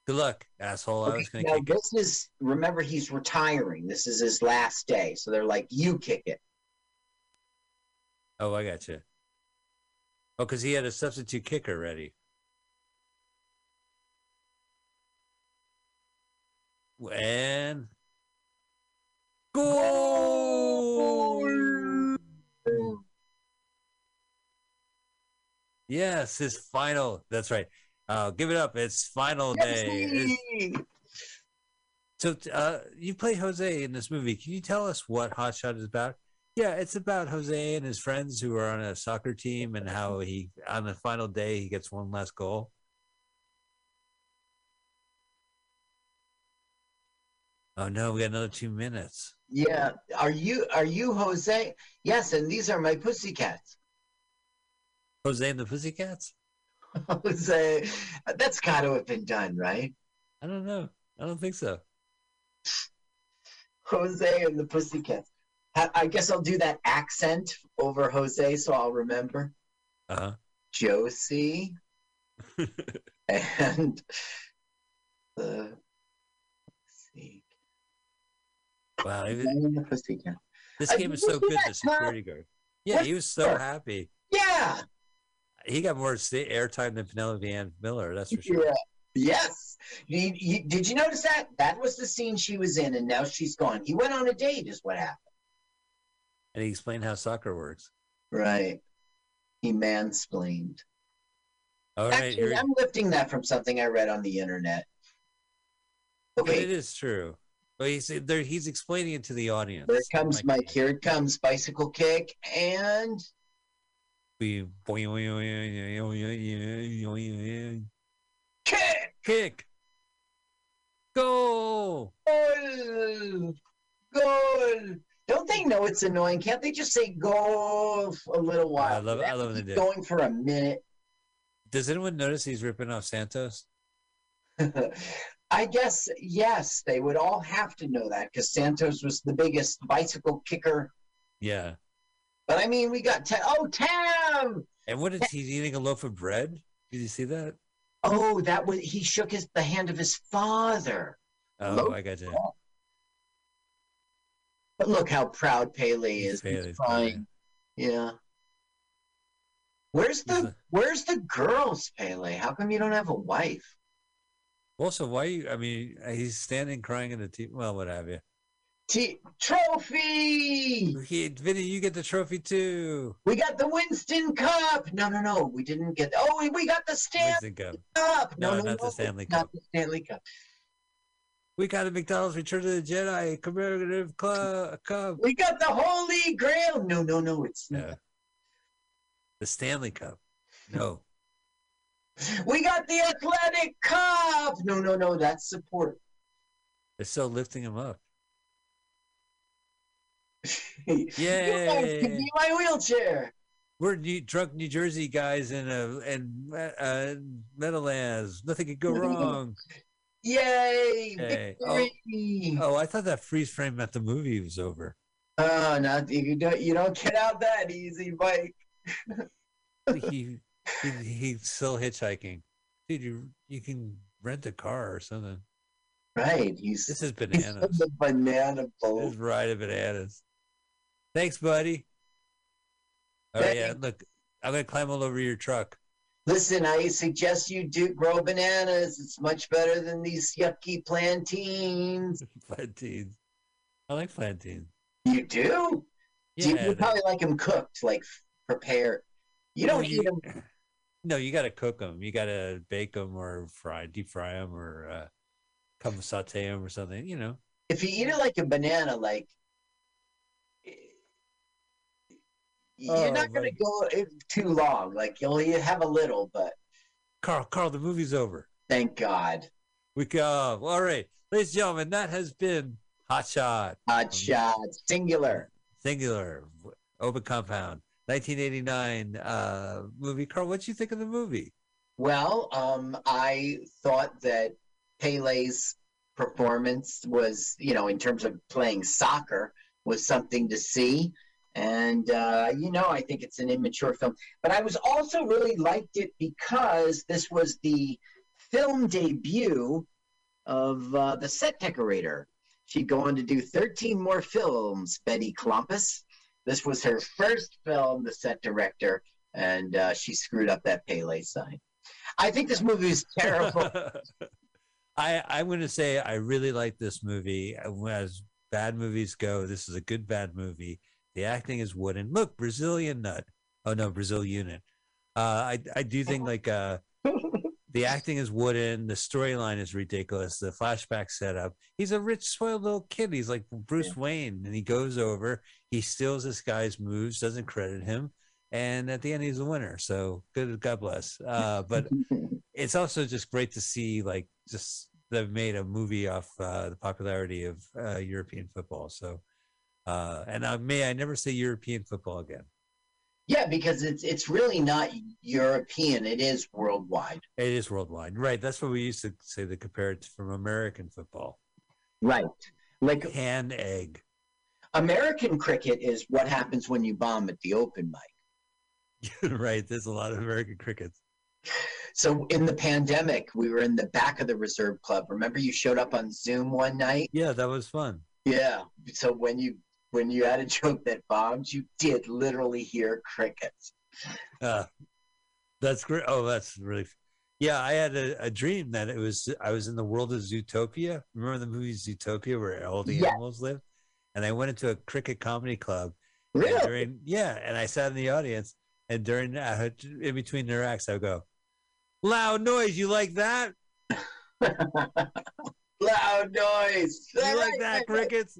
Good luck, asshole. I was gonna now kick this is remember he's retiring. This is his last day, so they're like, "You kick it." Oh, I got you. Oh, because he had a substitute kicker ready. And goal! Yes, his final. That's right. Uh, give it up. It's final day. It's, so uh, you play Jose in this movie. Can you tell us what Hot Shot is about? Yeah, it's about Jose and his friends who are on a soccer team and how he, on the final day, he gets one last goal. Oh no, we got another two minutes. Yeah. Are you are you Jose? Yes, and these are my pussycats. Jose and the Pussycats? Jose. That's got to have been done, right? I don't know. I don't think so. Jose and the Pussycats. I I guess I'll do that accent over Jose so I'll remember. Uh huh. Josie and the let's see. Wow, it- Jose and the Pussycat. this game is so good. The security guard. Yeah, he was so happy. Yeah. He got more airtime than Penelope Ann Miller. That's for sure. Yeah. Yes. You, you, did you notice that? That was the scene she was in, and now she's gone. He went on a date, is what happened. And he explained how soccer works. Right. He mansplained. All right, Actually, I'm lifting that from something I read on the internet. but it Okay, is true. But he's there. He's explaining it to the audience. there comes Like, Mike. Here it comes. Bicycle kick and kick. Kick. Go. Goal. Goal. Don't they know it's annoying? Can't they just say goal for a little while? I love- I love when they Keep do. Going for a minute. Does anyone notice he's ripping off Santos? I guess yes, they would all have to know that because Santos was the biggest bicycle kicker. Yeah. But I mean, we got Ta- oh Tam. And what is he eating a loaf of bread? Did you see that? Oh, that was he shook his the hand of his father. Oh, Loaf I got you. But look how proud Pele is. Pele's He's crying. Yeah. Where's the Where's the girls, Pele? How come you don't have a wife? Also, why? You, I mean, he's standing crying in the TV. Well, what have you? T- trophy. He, Vinny, you get the trophy too. We got the Winston Cup. No, no, no. We didn't get. The, Oh, we- we got the Stanley Cup. Cup. No, No, no, not the no, Stanley Not Cup. the Stanley Cup. We got a McDonald's Return of the Jedi commemorative club, cup. We got the Holy Grail. No, no, no. It's Yeah. The Stanley Cup. No. We got the Athletic Cup. No, no, no. That's support. They're still lifting him up. You Yay. can be my wheelchair. We're New, drunk New Jersey guys in a in uh, Meadowlands. Nothing could go wrong. Yay! Yay. Oh. Victory! Oh, I thought that freeze frame meant the movie was over. Oh, not you don't you don't get out that easy, Mike. he, he he's still hitchhiking. Dude, you you can rent a car or something. Right. He's This is he's bananas. the banana This boat. is right of bananas. Thanks, buddy. All right, yeah. Look, I'm gonna climb all over your truck. Listen, I suggest you do grow bananas. It's much better than these yucky plantains. Plantains. I like plantains. You do? do you, Yeah. you probably like them cooked, like prepared. You don't eat them. No, you got to cook them. You got to bake them or fry, deep fry them, or uh, come saute them or something. You know. If you eat it like a banana, like you're Oh, not going to go too long. Like you'll you have a little, but Carl, Carl, the movie's over. thank God. We go. All right, ladies and gentlemen, that has been Hot Shot, Hot shot, singular. singular, open compound, 1989 uh, movie. Carl, what'd you think of the movie? Well, um, I thought that Pele's performance was, you know, in terms of playing soccer, was something to see. And, uh, you know, I think it's an immature film. But I was also really liked it because this was the film debut of uh, the set decorator. She'd go on to do 13 more films, Betty Klompus. This was her first film, the set director, and uh, she screwed up that Pele sign. I think this movie is terrible. I I'm going to say I really like this movie. As bad movies go, this is a good bad movie. The acting is wooden. Look, Brazilian nut. Oh no, Brazil unit. Uh, I I do think like uh, the acting is wooden, the storyline is ridiculous, the flashback setup. He's a rich, spoiled little kid. He's like Bruce Yeah. Wayne, and he goes over, he steals this guy's moves, doesn't credit him, and at the end he's a winner. So good, God bless. Uh, but it's also just great to see like just they've made a movie off uh, the popularity of uh, European football. So, uh, and uh, may I never say European football again. Yeah, because it's it's really not European. It is worldwide. It is worldwide, right? That's what we used to say to compare it from American football. Right. Like Hand egg. American cricket is what happens when you bomb at the open mic. right. There's a lot of American crickets. So in the pandemic, we were in the back of the reserve club. Remember you showed up on Zoom one night? Yeah, that was fun. Yeah. So when you when you had a joke that bombed, you did literally hear crickets. Uh, that's great. Oh, that's really. Yeah, I had a, a dream that it was I was in the world of Zootopia. Remember the movie Zootopia where all the Yeah. animals live? And I went into a cricket comedy club. and Really? during- yeah, and I sat in the audience, and during uh, in between their acts, I would go, "Loud noise! You like that? Loud noise. You like that, crickets?"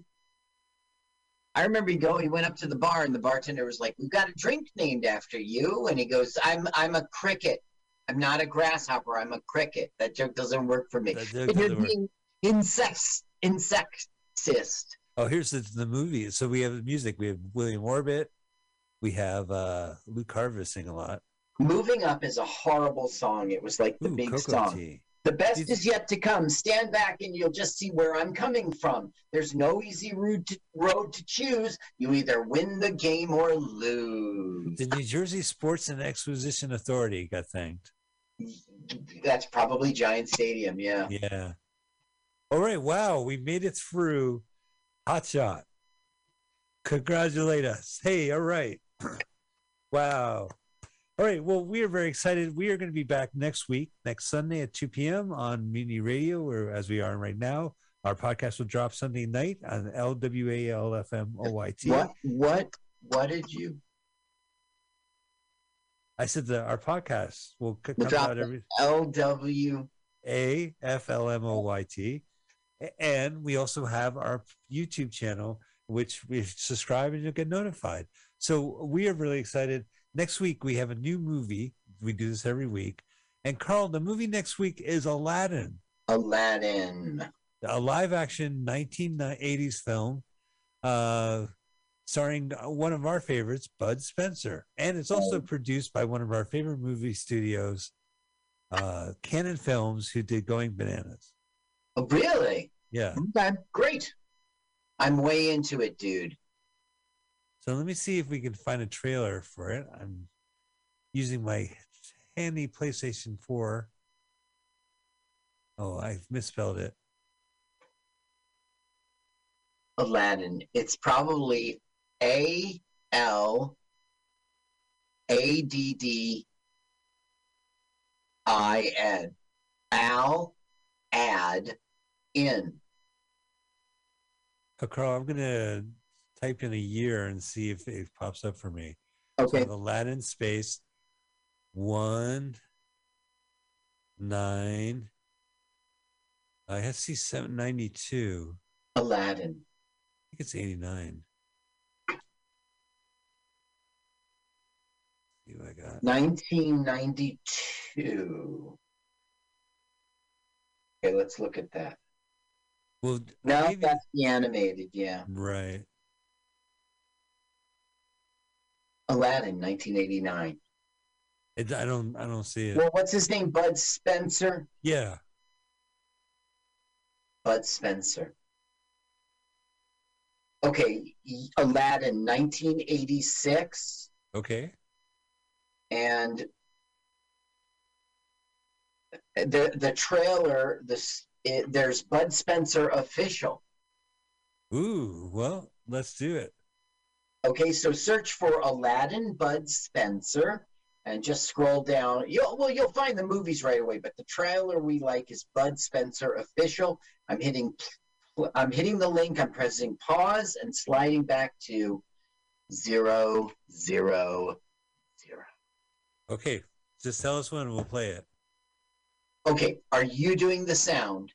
I remember he go. He went up to the bar, and the bartender was like, "We've got a drink named after you." And he goes, "I'm I'm a cricket. I'm not a grasshopper. I'm a cricket." That joke doesn't work for me. And you're being insect insectist. Oh, here's the, the movie. So we have music. We have William Orbit. We have uh, Luke Harvey sing a lot. Moving up is a horrible song. It was like the Ooh, big Cocoa song. Tea. The best is yet to come. Stand back and you'll just see where I'm coming from. There's no easy road to, road to choose. You either win the game or lose. The New Jersey Sports and Exposition Authority got thanked. That's probably Giant Stadium, yeah. Yeah. All right. Wow. We made it through Hot Shot. Congratulate us. Hey, all right. wow. All right. Well, we are very excited. We are going to be back next week, next Sunday at 2 p.m. on Mutiny Radio, where as we are right now. Our podcast will drop Sunday night on LWALFMOYT. What what what did you I said that our podcast will c- We'll come drop out every LW A F L M O Y T. And we also have our YouTube channel, which we subscribe and you'll get notified. So we are really excited. Next week, we have a new movie. We do this every week. And Carl, the movie next week is Aladdin, Aladdin. a live action 1980s film uh, starring one of our favorites, Bud Spencer. And it's also produced by one of our favorite movie studios, uh, Cannon Films, who did Going Bananas. Oh, really? Yeah. Okay, great. I'm way into it, dude. So let me see if we can find a trailer for it. I'm using my handy PlayStation 4. Oh, I misspelled it. Aladdin. It's probably A L A D D I N. Al add in. Oh, Carl, I'm gonna type in a year and see if it pops up for me. Okay. So Aladdin space one nine. I have to see seven ninety two. Aladdin. I think it's eighty nine. See what I got. 1992. Okay, let's look at that. Well, No, maybe- that's the animated, yeah. right. Aladdin, 1989. It, I don't. I don't see it. Well, what's his name? Bud Spencer? yeah. Bud Spencer. Okay, Aladdin, 1986. Okay. and the the trailer this it, there's Bud Spencer official. Ooh. Well, let's do it. Okay, so search for Aladdin Bud Spencer and just scroll down. You'll well you'll find the movies right away, but the trailer we like is Bud Spencer official. I'm hitting I'm hitting the link, I'm pressing pause and sliding back to zero zero zero. Okay, just tell us when we'll play it. Okay, are you doing the sound?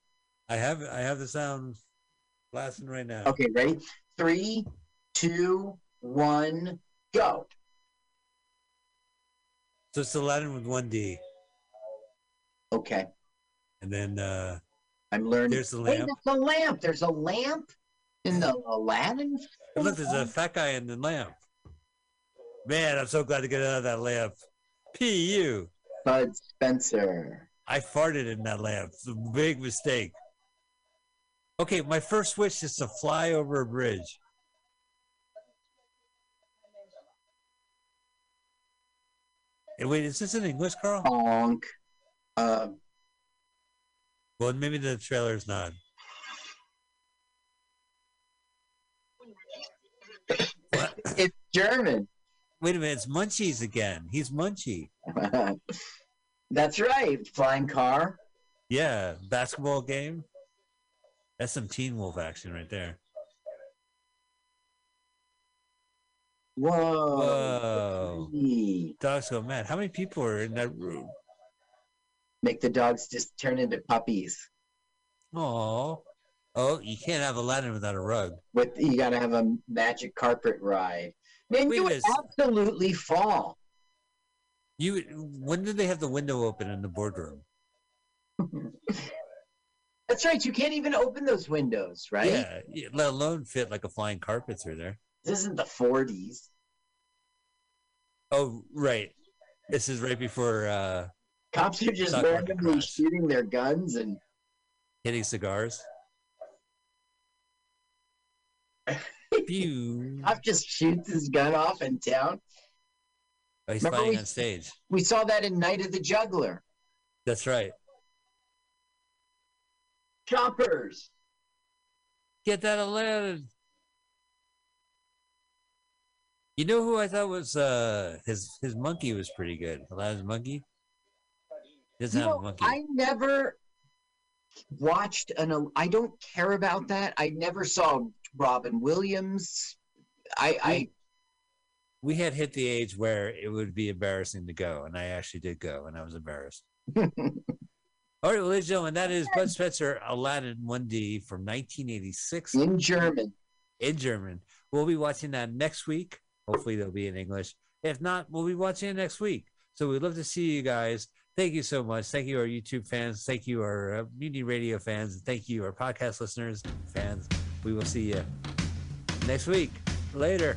I have I have the sound blasting right now. Okay, ready? Three, two, one, go. So it's Aladdin with one D, Okay, and then uh I'm learning. there's the Wait, lamp. there's a lamp. There's a lamp in the Aladdin. And look, there's a fat guy in the lamp. Man, I'm so glad to get out of that lamp. Pu. Bud Spencer. I farted in that lamp. It's a big mistake. Okay, my first wish is to fly over a bridge. Wait, is this in English, Carl? Honk. Uh, Well, maybe the trailer's not. What? it's German. Wait a minute, it's Munchies again. He's Munchie. That's right. Flying car. Yeah, basketball game. That's some Teen Wolf action right there. Whoa. Whoa. Dogs go mad. How many people are in that room? Make the dogs just turn into puppies. Oh, oh, you can't have Aladdin without a rug. With you got to have a magic carpet ride. Man, Wait you would absolutely fall. You when did they have the window open in the boardroom? That's right. You can't even open those windows, right? Yeah, yeah, let alone fit like a flying carpet through there. This isn't the 40s. Oh, right. This is right before uh Cops are just randomly shooting their guns and hitting cigars. Pew. cop just shoots his gun off in town. Oh, he's Remember flying we- on stage. We saw that in Night of the Juggler. That's right. Choppers. Get that Aladdin. You know who I thought was uh his his monkey was pretty good. Aladdin's monkey. Doesn't You have know, a monkey. I never watched an. I don't care about that. I never saw Robin Williams. I, I we had hit the age where it would be embarrassing to go, and I actually did go, and I was embarrassed. All right, well, ladies and gentlemen, that is Bud Spencer Aladdin 1D from 1986 in German. in German. We'll be watching that next week. Hopefully, they'll be in English. If not, we'll be watching it next week. So we'd love to see you guys. Thank you so much. Thank you, our YouTube fans. Thank you, our uh, Mutiny Radio fans. Thank you, our podcast listeners, fans. We will see you next week. Later.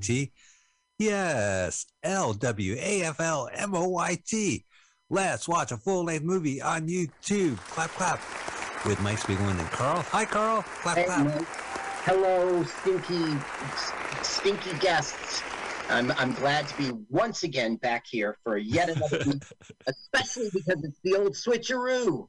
T. Yes, L W A F L M O Y T. Let's watch a full length movie on YouTube. Clap, clap. With Mike Spiegelman and Carl. Hi, Carl. Clap, Hey, clap. Mike. Hello, stinky, stinky guests. I'm, I'm glad to be once again back here for yet another week, especially because it's the old switcheroo.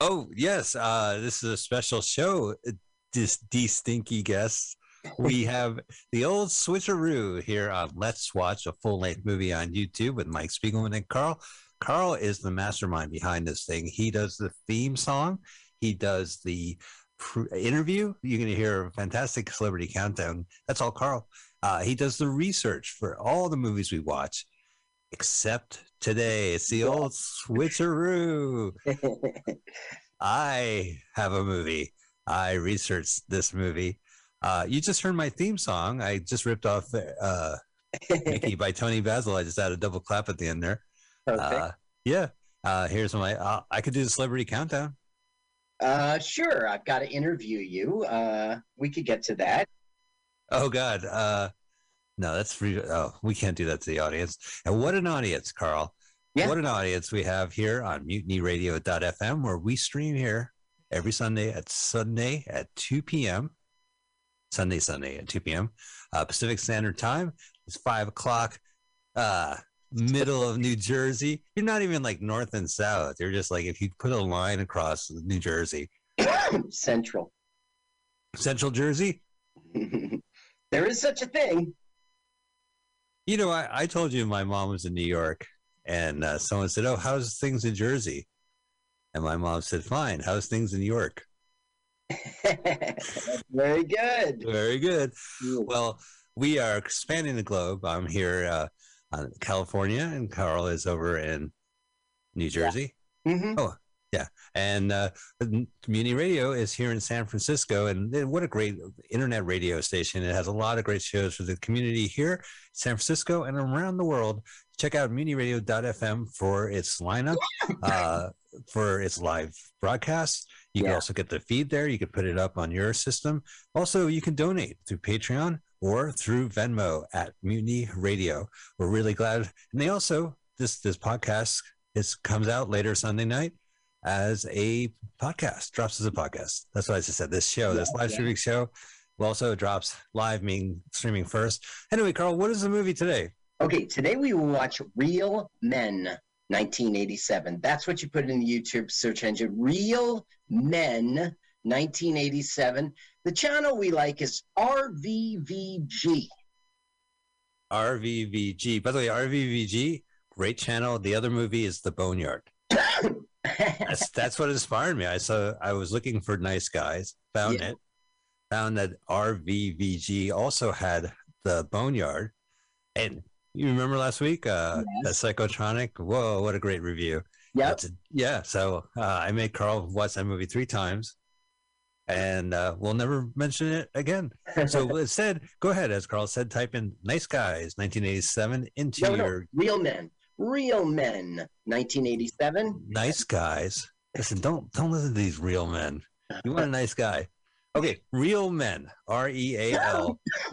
Oh, yes. Uh, this is a special show. uh, This de stinky guests. We have the old switcheroo here on Let's Watch a Full Length Movie on YouTube with Mike Spiegelman and Carl. Carl is the mastermind behind this thing. He does the theme song, he does the pr- interview. You're going to hear a fantastic celebrity countdown. That's all Carl. Uh, he does the research for all the movies we watch, except today. It's the old switcheroo. I have a movie. I researched this movie. Uh, you just heard my theme song. I just ripped off uh, Mickey by Toni Basil. I just had a double clap at the end there. Perfect. Uh, yeah. Uh, here's my. Uh, I could do the celebrity countdown. Uh, sure, I've got to interview you. Uh, we could get to that. Oh God. Uh, no, that's free. oh, we can't do that to the audience. And what an audience, Carl. Yeah. What an audience we have here on mutinyradio.fm where we stream here every Sunday at Sunday at 2 p.m. Sunday, Sunday at 2 p.m. Uh, Pacific Standard Time. It's five o'clock. Uh, middle of New Jersey. You're not even like north and south. You're just like if you put a line across New Jersey, Central. Central Jersey. there is such a thing. You know, I, I told you my mom was in New York, and uh, someone said, "Oh, how's things in Jersey?" And my mom said, "Fine. How's things in New York?" Very good. Very good. Well, we are expanding the globe. I'm here uh, on California, and Carl is over in New Jersey. Mhm. Oh, yeah. And uh, Community Radio is here in San Francisco. And what a great internet radio station. It has a lot of great shows for the community here, San Francisco, and around the world. Check out mutinyradio.fm for its lineup, uh, for its live broadcasts. You can also get the feed there. You can put it up on your system. Also, you can donate through Patreon or through Venmo at Mutiny Radio. We're really glad. And they also, this this podcast is comes out later Sunday night as a podcast, drops as a podcast. That's what I just said. This show, this Yeah, live yeah. streaming show, also drops live, meaning streaming first. Anyway, Carl, what is the movie today? Okay, today we will watch Real Men 1987. That's what you put in the YouTube search engine. Real Men 1987. The channel we like is RVVG. RVVG. By the way, RVVG, great channel. The other movie is The Boneyard. That's that's what inspired me. I saw I was looking for nice guys, found Yeah. it, found that RVVG also had the Boneyard, and you remember last week, uh, Yes. Psychotronic. Whoa, what a great review! a- yeah. So uh, I made Carl watch that movie three times, and uh, we'll never mention it again. So instead, go ahead, as Carl said, type in "Nice Guys" 1987 into no, no, your Real Men. Real Men 1987. nice guys. Listen, don't don't listen to these real men. You want a nice guy. Okay, real men. R E A L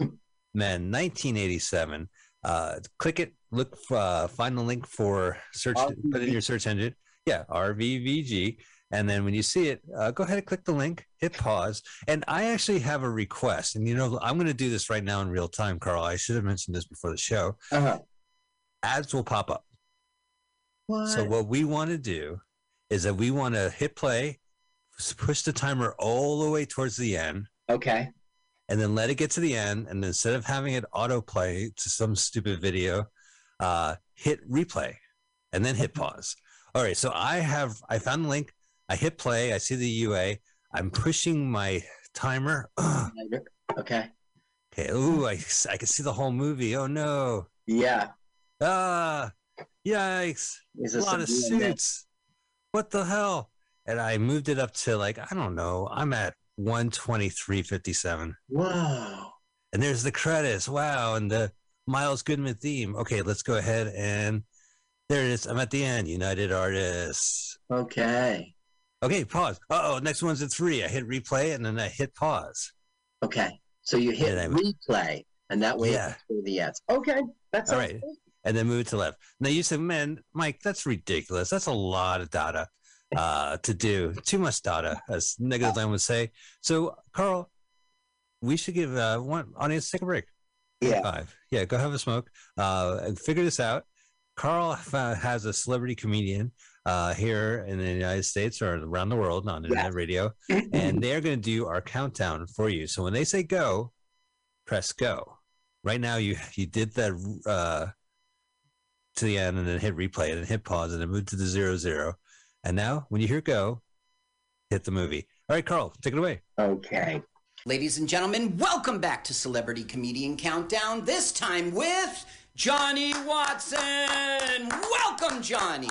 men. 1987. Uh, click it. Look. Uh, find the link for search. Put in your search engine. Yeah, RVVG. And then when you see it, uh, go ahead and click the link. Hit pause. And I actually have a request. And you know, I'm going to do this right now in real time, Carl. I should have mentioned this before the show. Uh-huh. Ads will pop up. What? So what we want to do is that we want to hit play, push the timer all the way towards the end, okay. And then let it get to the end. And instead of having it autoplay to some stupid video, uh, hit replay, and then hit pause. All right. So I have I found the link. I hit play. I see the UA. I'm pushing my timer. Ugh. Okay. okay. Ooh, I I can see the whole movie. Oh no. Yeah. Ah. Yikes. A lot of suits. What the hell? And I moved it up to like, I don't know, I'm at 123.57. Wow. And there's the credits. Wow. And the Miles Goodman theme. Okay, let's go ahead and there it is. I'm at the end. United Artists. Okay. Okay, pause. Uh oh, next one's at three. I hit replay and then I hit pause. Okay. So you hit And replay. and that way Yeah. the ads. Okay, that's All right. and then move to left. Now you said, man, Mike, that's ridiculous. That's a lot of data uh, to do. Too much data, as Negativland would say. So, Carl, we should give uh, one audience take a break. Yeah. Five. Yeah, go have a smoke uh, and figure this out. Carl has a celebrity comedian uh, here in the United States or around the world on internet radio, and they're going to do our countdown for you. So when they say go, press go. Right now, you you did that uh, to the end and then hit replay and then hit pause and then move to the zero zero. And now, when you hear go, hit the movie. All right, Carl, take it away. Okay. Ladies and gentlemen, welcome back to Celebrity Comedian Countdown. This time with Johnny Watson. Welcome, Johnny.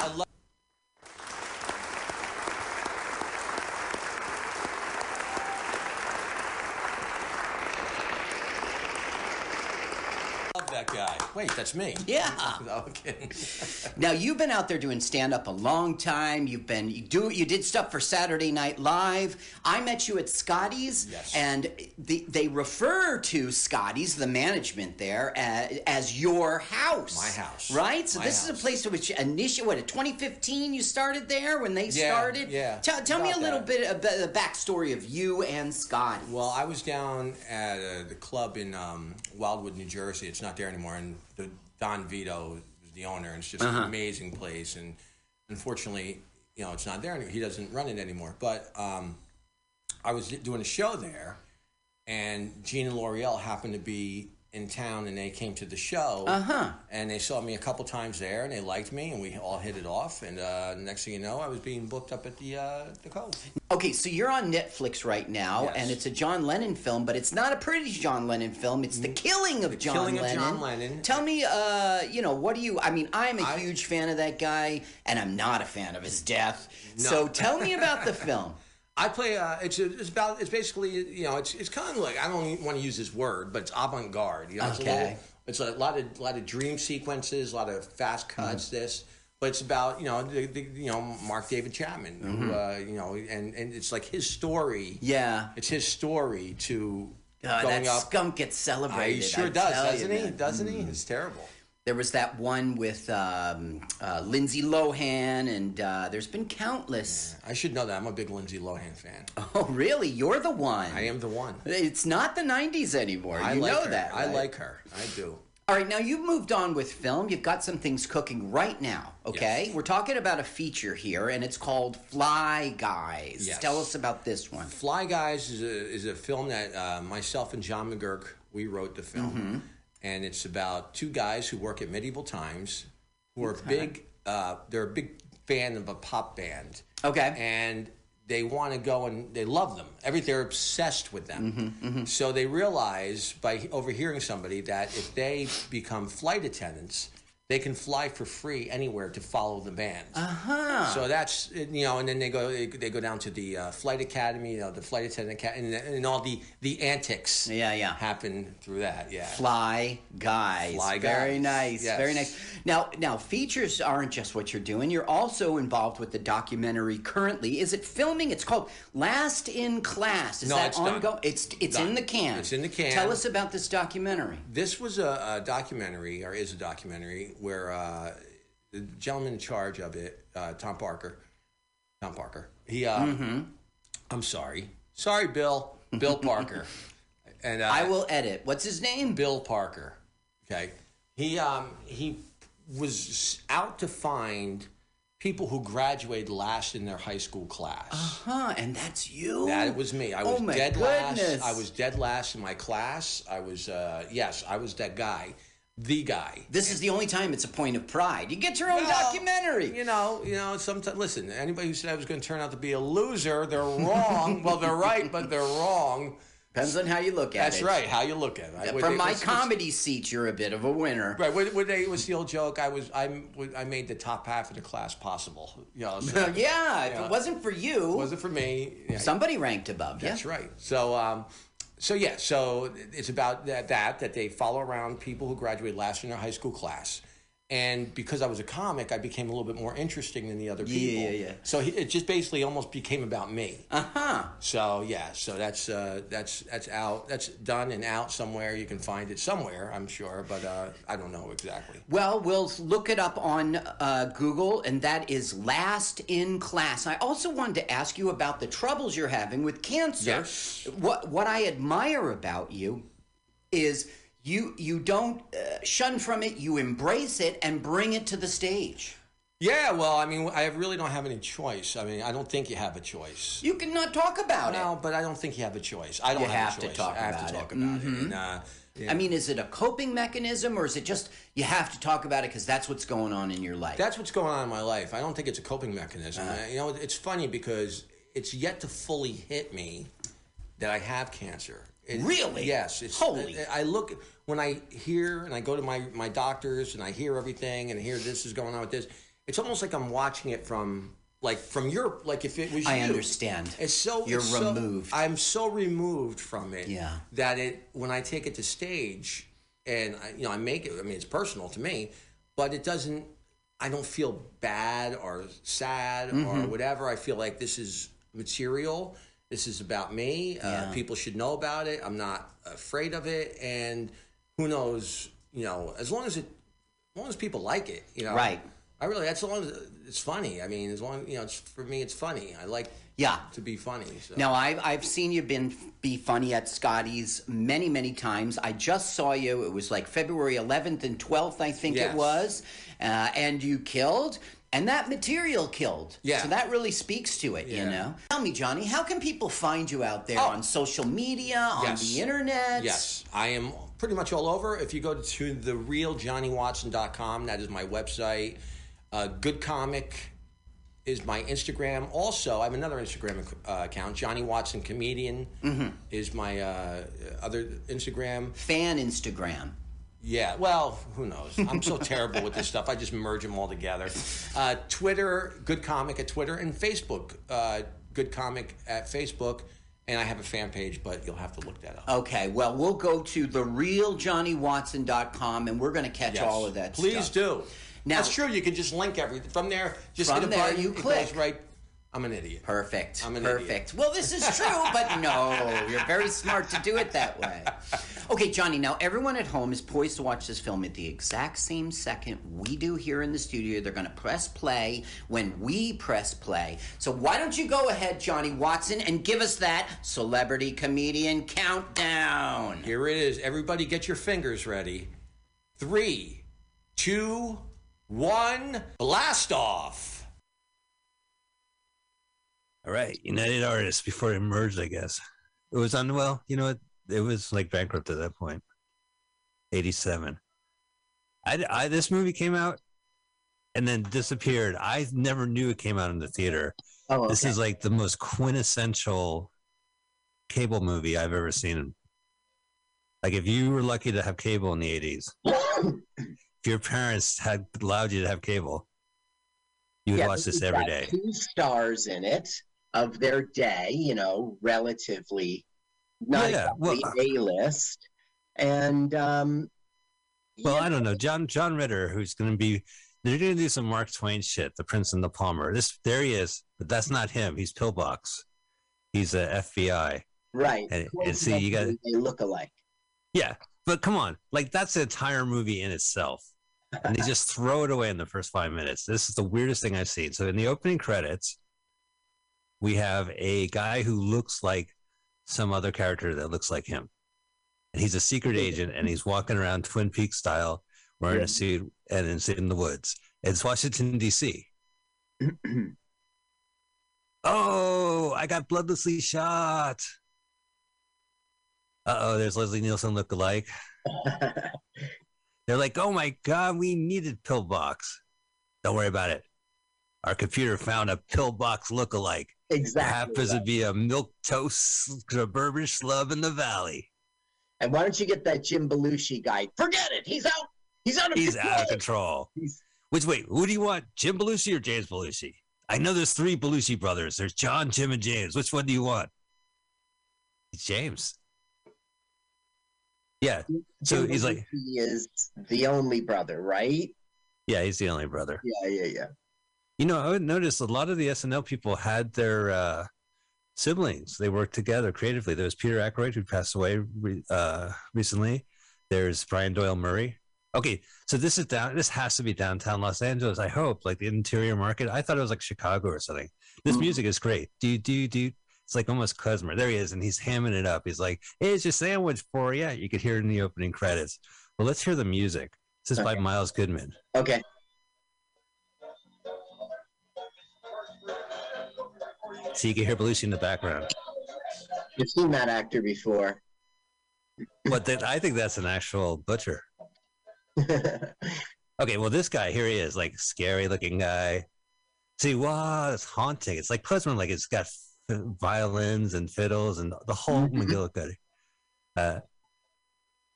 love that guy. Wait, that's me. Yeah. Okay. Now you've been out there doing stand up a long time. You've been you do you did stuff for Saturday Night Live. I met you at Scotty's, Yes. and the, they refer to Scotty's, the management there, as, as your house. My house. right? So My this is a place to which initially what, 2015 you started there when they Yeah, started. yeah, Tell, tell me a little that. bit about the backstory of you and Scotty. Well, I was down at uh, the club in um, Wildwood, New Jersey. It's not there anymore, and Don Vito was the owner, and it's just Uh-huh. an amazing place. And unfortunately, you know, it's not there anymore. He doesn't run it anymore. But um, I was doing a show there, and Gene and L'Oreal happened to be in town, and they came to the show. Uh-huh. And they saw me a couple times there, and they liked me, and we all hit it off. And uh, next thing you know, I was being booked up at the uh, the Cove. Okay, so you're on Netflix right now, Yes. and it's a John Lennon film, but it's not a pretty John Lennon film. It's the killing of John Killing of Lennon. John Lennon. Tell me, uh, you know, what do you? I mean, I'm a I- huge fan of that guy, and I'm not a fan of his death. No. So tell me about the film. I play. Uh, it's it's about. It's basically you know. It's it's kind of like I don't want to use this word, but it's avant garde. You know, it's a, Okay. little, it's a lot of lot of dream sequences, a lot of fast Mm-hmm. cuts. This, but it's about you know the, the you know Mark David Chapman, who uh, you know, and and it's like his story. Mm-hmm. Yeah. It's his story to Uh, going that up. skunk gets celebrated. he sure I does, you, doesn't he? man. Mm-hmm. Doesn't he? It's terrible. There was that one with um, uh, Lindsay Lohan, and uh, there's been countless. I should know that. I'm a big Lindsay Lohan fan. Oh, really? You're the one. I am the one. It's not the '90s anymore. I you like know her. that. I like her. I do. All right, now you've moved on with film. You've got some things cooking right now, okay? Yes. We're talking about a feature here, and it's called Fly Guys. Yes. Tell us about this one. Fly Guys is a, is a film that uh, myself and John McGurk we wrote the film, Mm-hmm. And it's about two guys who work at medieval times who are big. Uh, they're a big fan of a pop band, Okay. and they want to go and they love them. Every they're obsessed with them. Mm-hmm, So they realize by overhearing somebody that if they become flight attendants. They can fly for free anywhere to follow the band. Uh huh. So that's you know, and then they go they go down to the uh, flight academy, you know, the flight attendant academy, and, and all the the antics Yeah, yeah. happen through that. Yeah, Fly Guys. Fly guys. Very nice. yes. Very nice. Now, now features aren't just what you're doing. You're also involved with the documentary currently. Is it filming? It's called Last in Class. Is No, that it's done. ongoing? It's it's Done. in the can. It's in the can. Tell us about this documentary. This was a, a documentary, or is a documentary, where uh, the gentleman in charge of it, uh, Tom Parker, Tom Parker, he, uh, Mm-hmm. I'm sorry, sorry, Bill, Bill Parker, and uh, I will edit. What's his name? Bill Parker. Okay, he um, he was out to find people who graduated last in their high school class. Uh huh, and that's you? That was me. I Oh was my dead goodness. last. I was dead last in my class. I was uh, yes, I was that guy, the guy. This is the only time it's a point of pride. You get your own Well, documentary. You know, you know. Sometimes, listen. Anybody who said I was going to turn out to be a loser, they're wrong. well, they're right, but they're wrong. Depends on how you look at That's it. That's right. How you look at it. I- From it- my comedy seat, you're a bit of a winner. Right. What, what they, what's the old joke? I was. I'm. I made the top half of the class possible. You know. So yeah, if it wasn't for you, it was it for me? Yeah, somebody ranked above you. That's right. So, um, so yeah, so it's about that, that that they follow around people who graduate last in their high school class, and because I was a comic, I became a little bit more interesting than the other Yeah, people. yeah, yeah. So he, it just basically almost became about me. Uh huh. So yeah, so that's uh, that's that's out, that's done and out somewhere. You can find it somewhere, I'm sure, but uh, I don't know exactly. Well, we'll look it up on uh, Google, and that is Last in Class. I also wanted to ask you about the troubles you're having with cancer. Yes. What What I admire about you is you you don't uh, shun from it. You embrace it and bring it to the stage. Yeah, well, I mean, I really don't have any choice. I mean, I don't think you have a choice. You cannot talk about it. No, but I don't think you have a choice. I don't You have, have a to choice. talk I have about to it. talk about it. And, uh, it. I mean, is it a coping mechanism, or is it just you have to talk about it because that's what's going on in your life? That's what's going on in my life. I don't think it's a coping mechanism. Uh-huh. you know, it's funny because it's yet to fully hit me that I have cancer. It- Really? Yes. It's, Holy. I, I look when I hear and I go to my my doctors and I hear everything and I hear this is going on with this. It's almost like I'm watching it from like from your like if it was I you. understand. It's so You're it's so- removed. I'm so removed from it. Yeah. That it when I take it to stage and I, you know I make it. I mean it's personal to me, but it doesn't. I don't feel bad or sad Mm-hmm. or whatever. I feel like this is material. This is about me. Uh, people should know about it. I'm not afraid of it, and who knows? You know, as long as it, as long as people like it, you know, Right. I really. That's as long as it's funny. I mean, as long you know, it's for me, it's funny. I like Yeah. to be funny. So. Now I've I've seen you been be funny at Scotty's many many times. I just saw you. It was like February 11th and 12th, I think Yes. it was, uh, and you killed. And that material killed. Yeah. So that really speaks to it, you know? Tell me, Johnny, how can people find you out there Oh. on social media, on Yes. the internet? Yes, I am pretty much all over. If you go to therealjohnnyWatson.com, that is my website. Uh, Good Comic is my Instagram. Also, I have another Instagram uh, account. Johnny Watson Comedian Mm-hmm. is my uh, other Instagram. Fan Instagram. Yeah, well, who knows? I'm so terrible with this stuff. I just merge them all together. Uh, Twitter, Good Comic at Twitter, and Facebook, uh, Good Comic at Facebook. And I have a fan page, but you'll have to look that up. Okay, well, we'll go to therealjohnnyWatson.com and we're going to catch Yes. all of that Please stuff. do. Now- That's true. You can just link everything from there. Just From hit a there, button. you click. right. I'm an idiot. Perfect. I'm an Perfect. Well, this is true, but no, you're very smart to do it that way. Okay, Johnny, now everyone at home is poised to watch this film at the exact same second we do here in the studio. They're going to press play when we press play. So why don't you go ahead, Johnny Watson, and give us that celebrity comedian countdown? Here it is. Everybody, get your fingers ready. Three, two, one. Blast off. All right, United Artists before it merged, I guess. It was on well, you know what? It was like bankrupt at that point. 87. I, I this movie came out and then disappeared. I never knew it came out in the theater. Oh, okay. This is like the most quintessential cable movie I've ever seen. Like if you were lucky to have cable in the 80s, if your parents had allowed you to have cable, you would Yeah, watch this every day. Two stars in it of their day, you know, relatively not Yeah, well, A list. And um Well, yeah, I don't know. John John Ritter, who's going to be, they're going to do some Mark Twain shit. The Prince and the Pauper. This there he is, but that's not him. He's Pillbox. He's a FBI. right. and- and see, you gotta- they look alike. Yeah, but come on, like that's the entire movie in itself, and they just throw it away in the first five minutes. This is the weirdest thing I've seen. So in the opening credits, we have a guy who looks like some other character that looks like him, and he's a secret agent, and he's walking around Twin Peaks style, wearing Yeah. a suit, and it's in the woods. It's Washington D.C. Oh, I got bloodlessly shot. Uh oh, there's Leslie Nielsen look alike. They're like, oh my God, we needed Pillbox. Don't worry about it. Our computer found a Pillbox look-alike. exactly. Happens right. to be a milk toast suburban schlub in the valley. And why don't you get that Jim Belushi guy? Forget it. He's out. He's out of He's control. out of control. He's- Which wait, who do you want? Jim Belushi or James Belushi? I know there's three Belushi brothers. There's John, Jim, and James. Which one do you want? It's James. Yeah. So Jim he's like- he is the only brother, right? Yeah, he's the only brother. Yeah, yeah, yeah. You know, I would notice a lot of the SNL people had their uh, siblings. They worked together creatively. There was Peter Aykroyd who passed away re- uh, recently. There's Brian Doyle Murray. Okay, so this is down. This has to be downtown Los Angeles. I hope, like the interior market. I thought it was like Chicago or something. This Mhm. music is great. Do do do. It's like almost klezmer. There he is, and he's hamming it up. He's like, "Hey, it's your sandwich for you." You could hear it in the opening credits. Well, let's hear the music. This is by Miles Goodman. Okay. So you can hear Belushi in the background. You've seen that actor before. But then I think that's an actual butcher. Okay, well, this guy here he is, like scary looking guy. See, wow, it's haunting. It's like klezmer, like it's got violins and fiddles and the whole. McGillicuddy. Uh,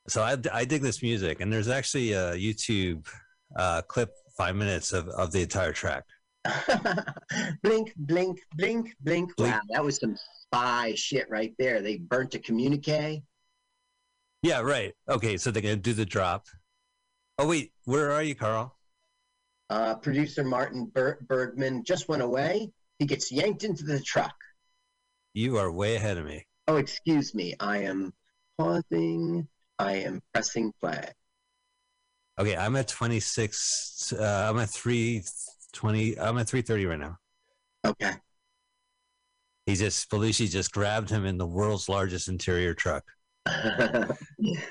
so I, I dig this music, and there's actually a YouTube uh, clip, five minutes of, of the entire track. blink, blink, blink, blink. Wow, that was some spy shit right there. They burnt a communique. Yeah, right. Okay, so they're gonna do the drop. Oh wait, where are you, Carl? Uh, producer Martin Ber- Bregman just went away. He gets yanked into the truck. You are way ahead of me. Oh, excuse me. I am pausing. I am pressing play. Okay, I'm at 26. Uh, I'm at 320. I'm at 330 right now. Okay. He just Belushi just grabbed him in the world's largest interior truck.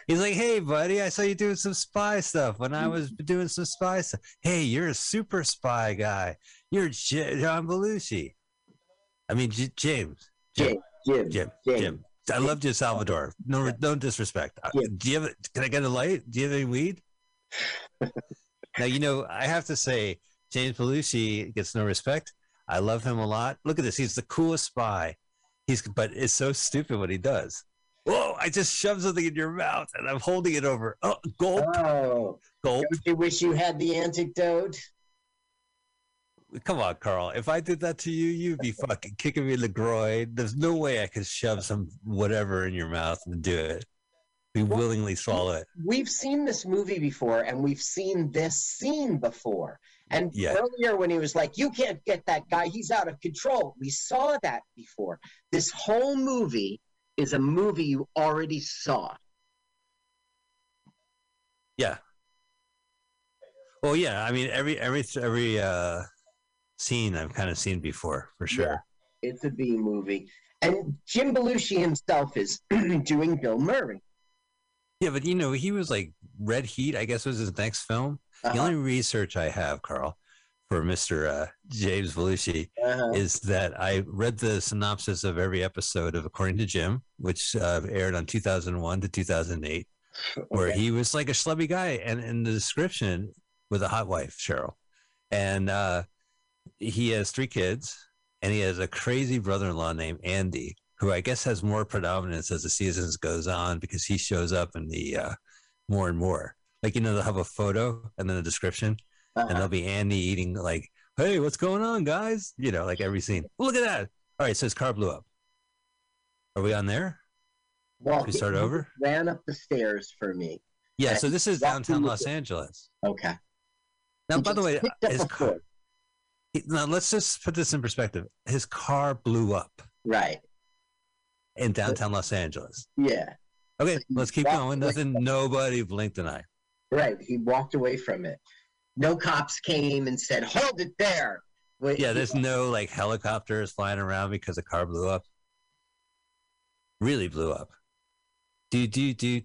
He's like, "Hey, buddy, I saw you doing some spy stuff when I was doing some spy stuff. Hey, you're a super spy guy. You're J- John Belushi. I mean, J- James. Jim. Jim, Jim. James. Jim. I love you, Salvador. No, no disrespect. Jim. Do you have? Can I get a light? Do you have any weed? now you know I have to say James Belushi gets no respect. I love him a lot. Look at this. He's the coolest spy. He's but it's so stupid what he does. Whoa! I just shoved something in your mouth and I'm holding it over. Oh, gulp, Oh, gulp. don't you wish you had the antidote? Come on, Carl. If I did that to you, you'd be fucking kicking me in the groin. There's no way I could shove some whatever in your mouth and do it. We Well, willingly swallow it. We've seen this movie before, and we've seen this scene before. And Yeah. earlier, when he was like, "You can't get that guy; he's out of control," we saw that before. This whole movie is a movie you already saw. Yeah. Well, yeah. I mean, every every every uh scene I've kind of seen before for sure. It's a B movie, and Jim Belushi himself is doing Bill Murray. Yeah, but you know, he was like Red Heat. I guess was his next film. The Uh-huh, only research I have, Carl, for Mister uh, James Belushi uh-huh. is that I read the synopsis of every episode of According to Jim, which uh, aired on 2001 to 2008, where he was like a schlubby guy, and in the description with a hot wife, Cheryl, and uh, he has three kids, and he has a crazy brother-in-law named Andy, who I guess has more predominance as the seasons goes on because he shows up in the uh, more and more. Like you know, they'll have a photo and then a description, and Uh-huh. there'll be Andy eating like, "Hey, what's going on, guys?" You know, like every scene. Look at that! All right, so his car blew up. Are we on there? Well, we start over? Ran up the stairs for me. Yeah. So this is downtown Los Angeles. Okay. Now, He by the way, his car. he- Now let's just put this in perspective. His car blew up Right. In downtown Los Angeles. Yeah. Okay, So let's keep going. Nothing. Nobody blinked an eye. Right. He walked away from it. No cops came and said, "Hold it there." Wait, Yeah, there's no like helicopters flying around because the car blew up. Really blew up. Do do do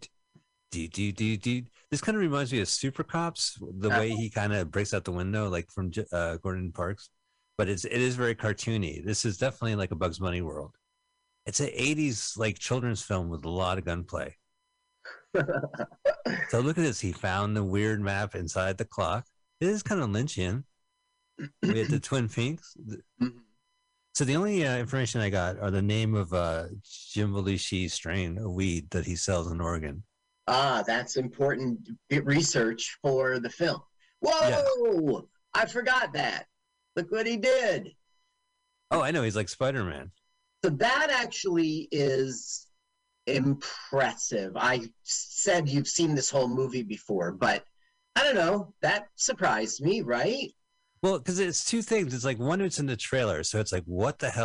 do do do do. This kind of reminds me of Super Cops, the way he kind of breaks out the window, like from uh, Gordon Parks. But it's it is very cartoony. This is definitely like a Bugs Bunny world. It's an '80s like children's film with a lot of gunplay. So look at this. He found the weird map inside the clock. It is kind of Lynchian. We had the Twin Peaks. Mhm. So the only uh, information I got are the name of uh, Jim Belushi strain a weed that he sells in Oregon. Ah, that's important research for the film. Whoa! I forgot that. Look what he did. Oh, I know. He's like Spider Man. So that actually is impressive. I said you've seen this whole movie before, but I don't know. That surprised me, right? Well, because it's two things. It's like one, it's in the trailer, so it's like, what the hell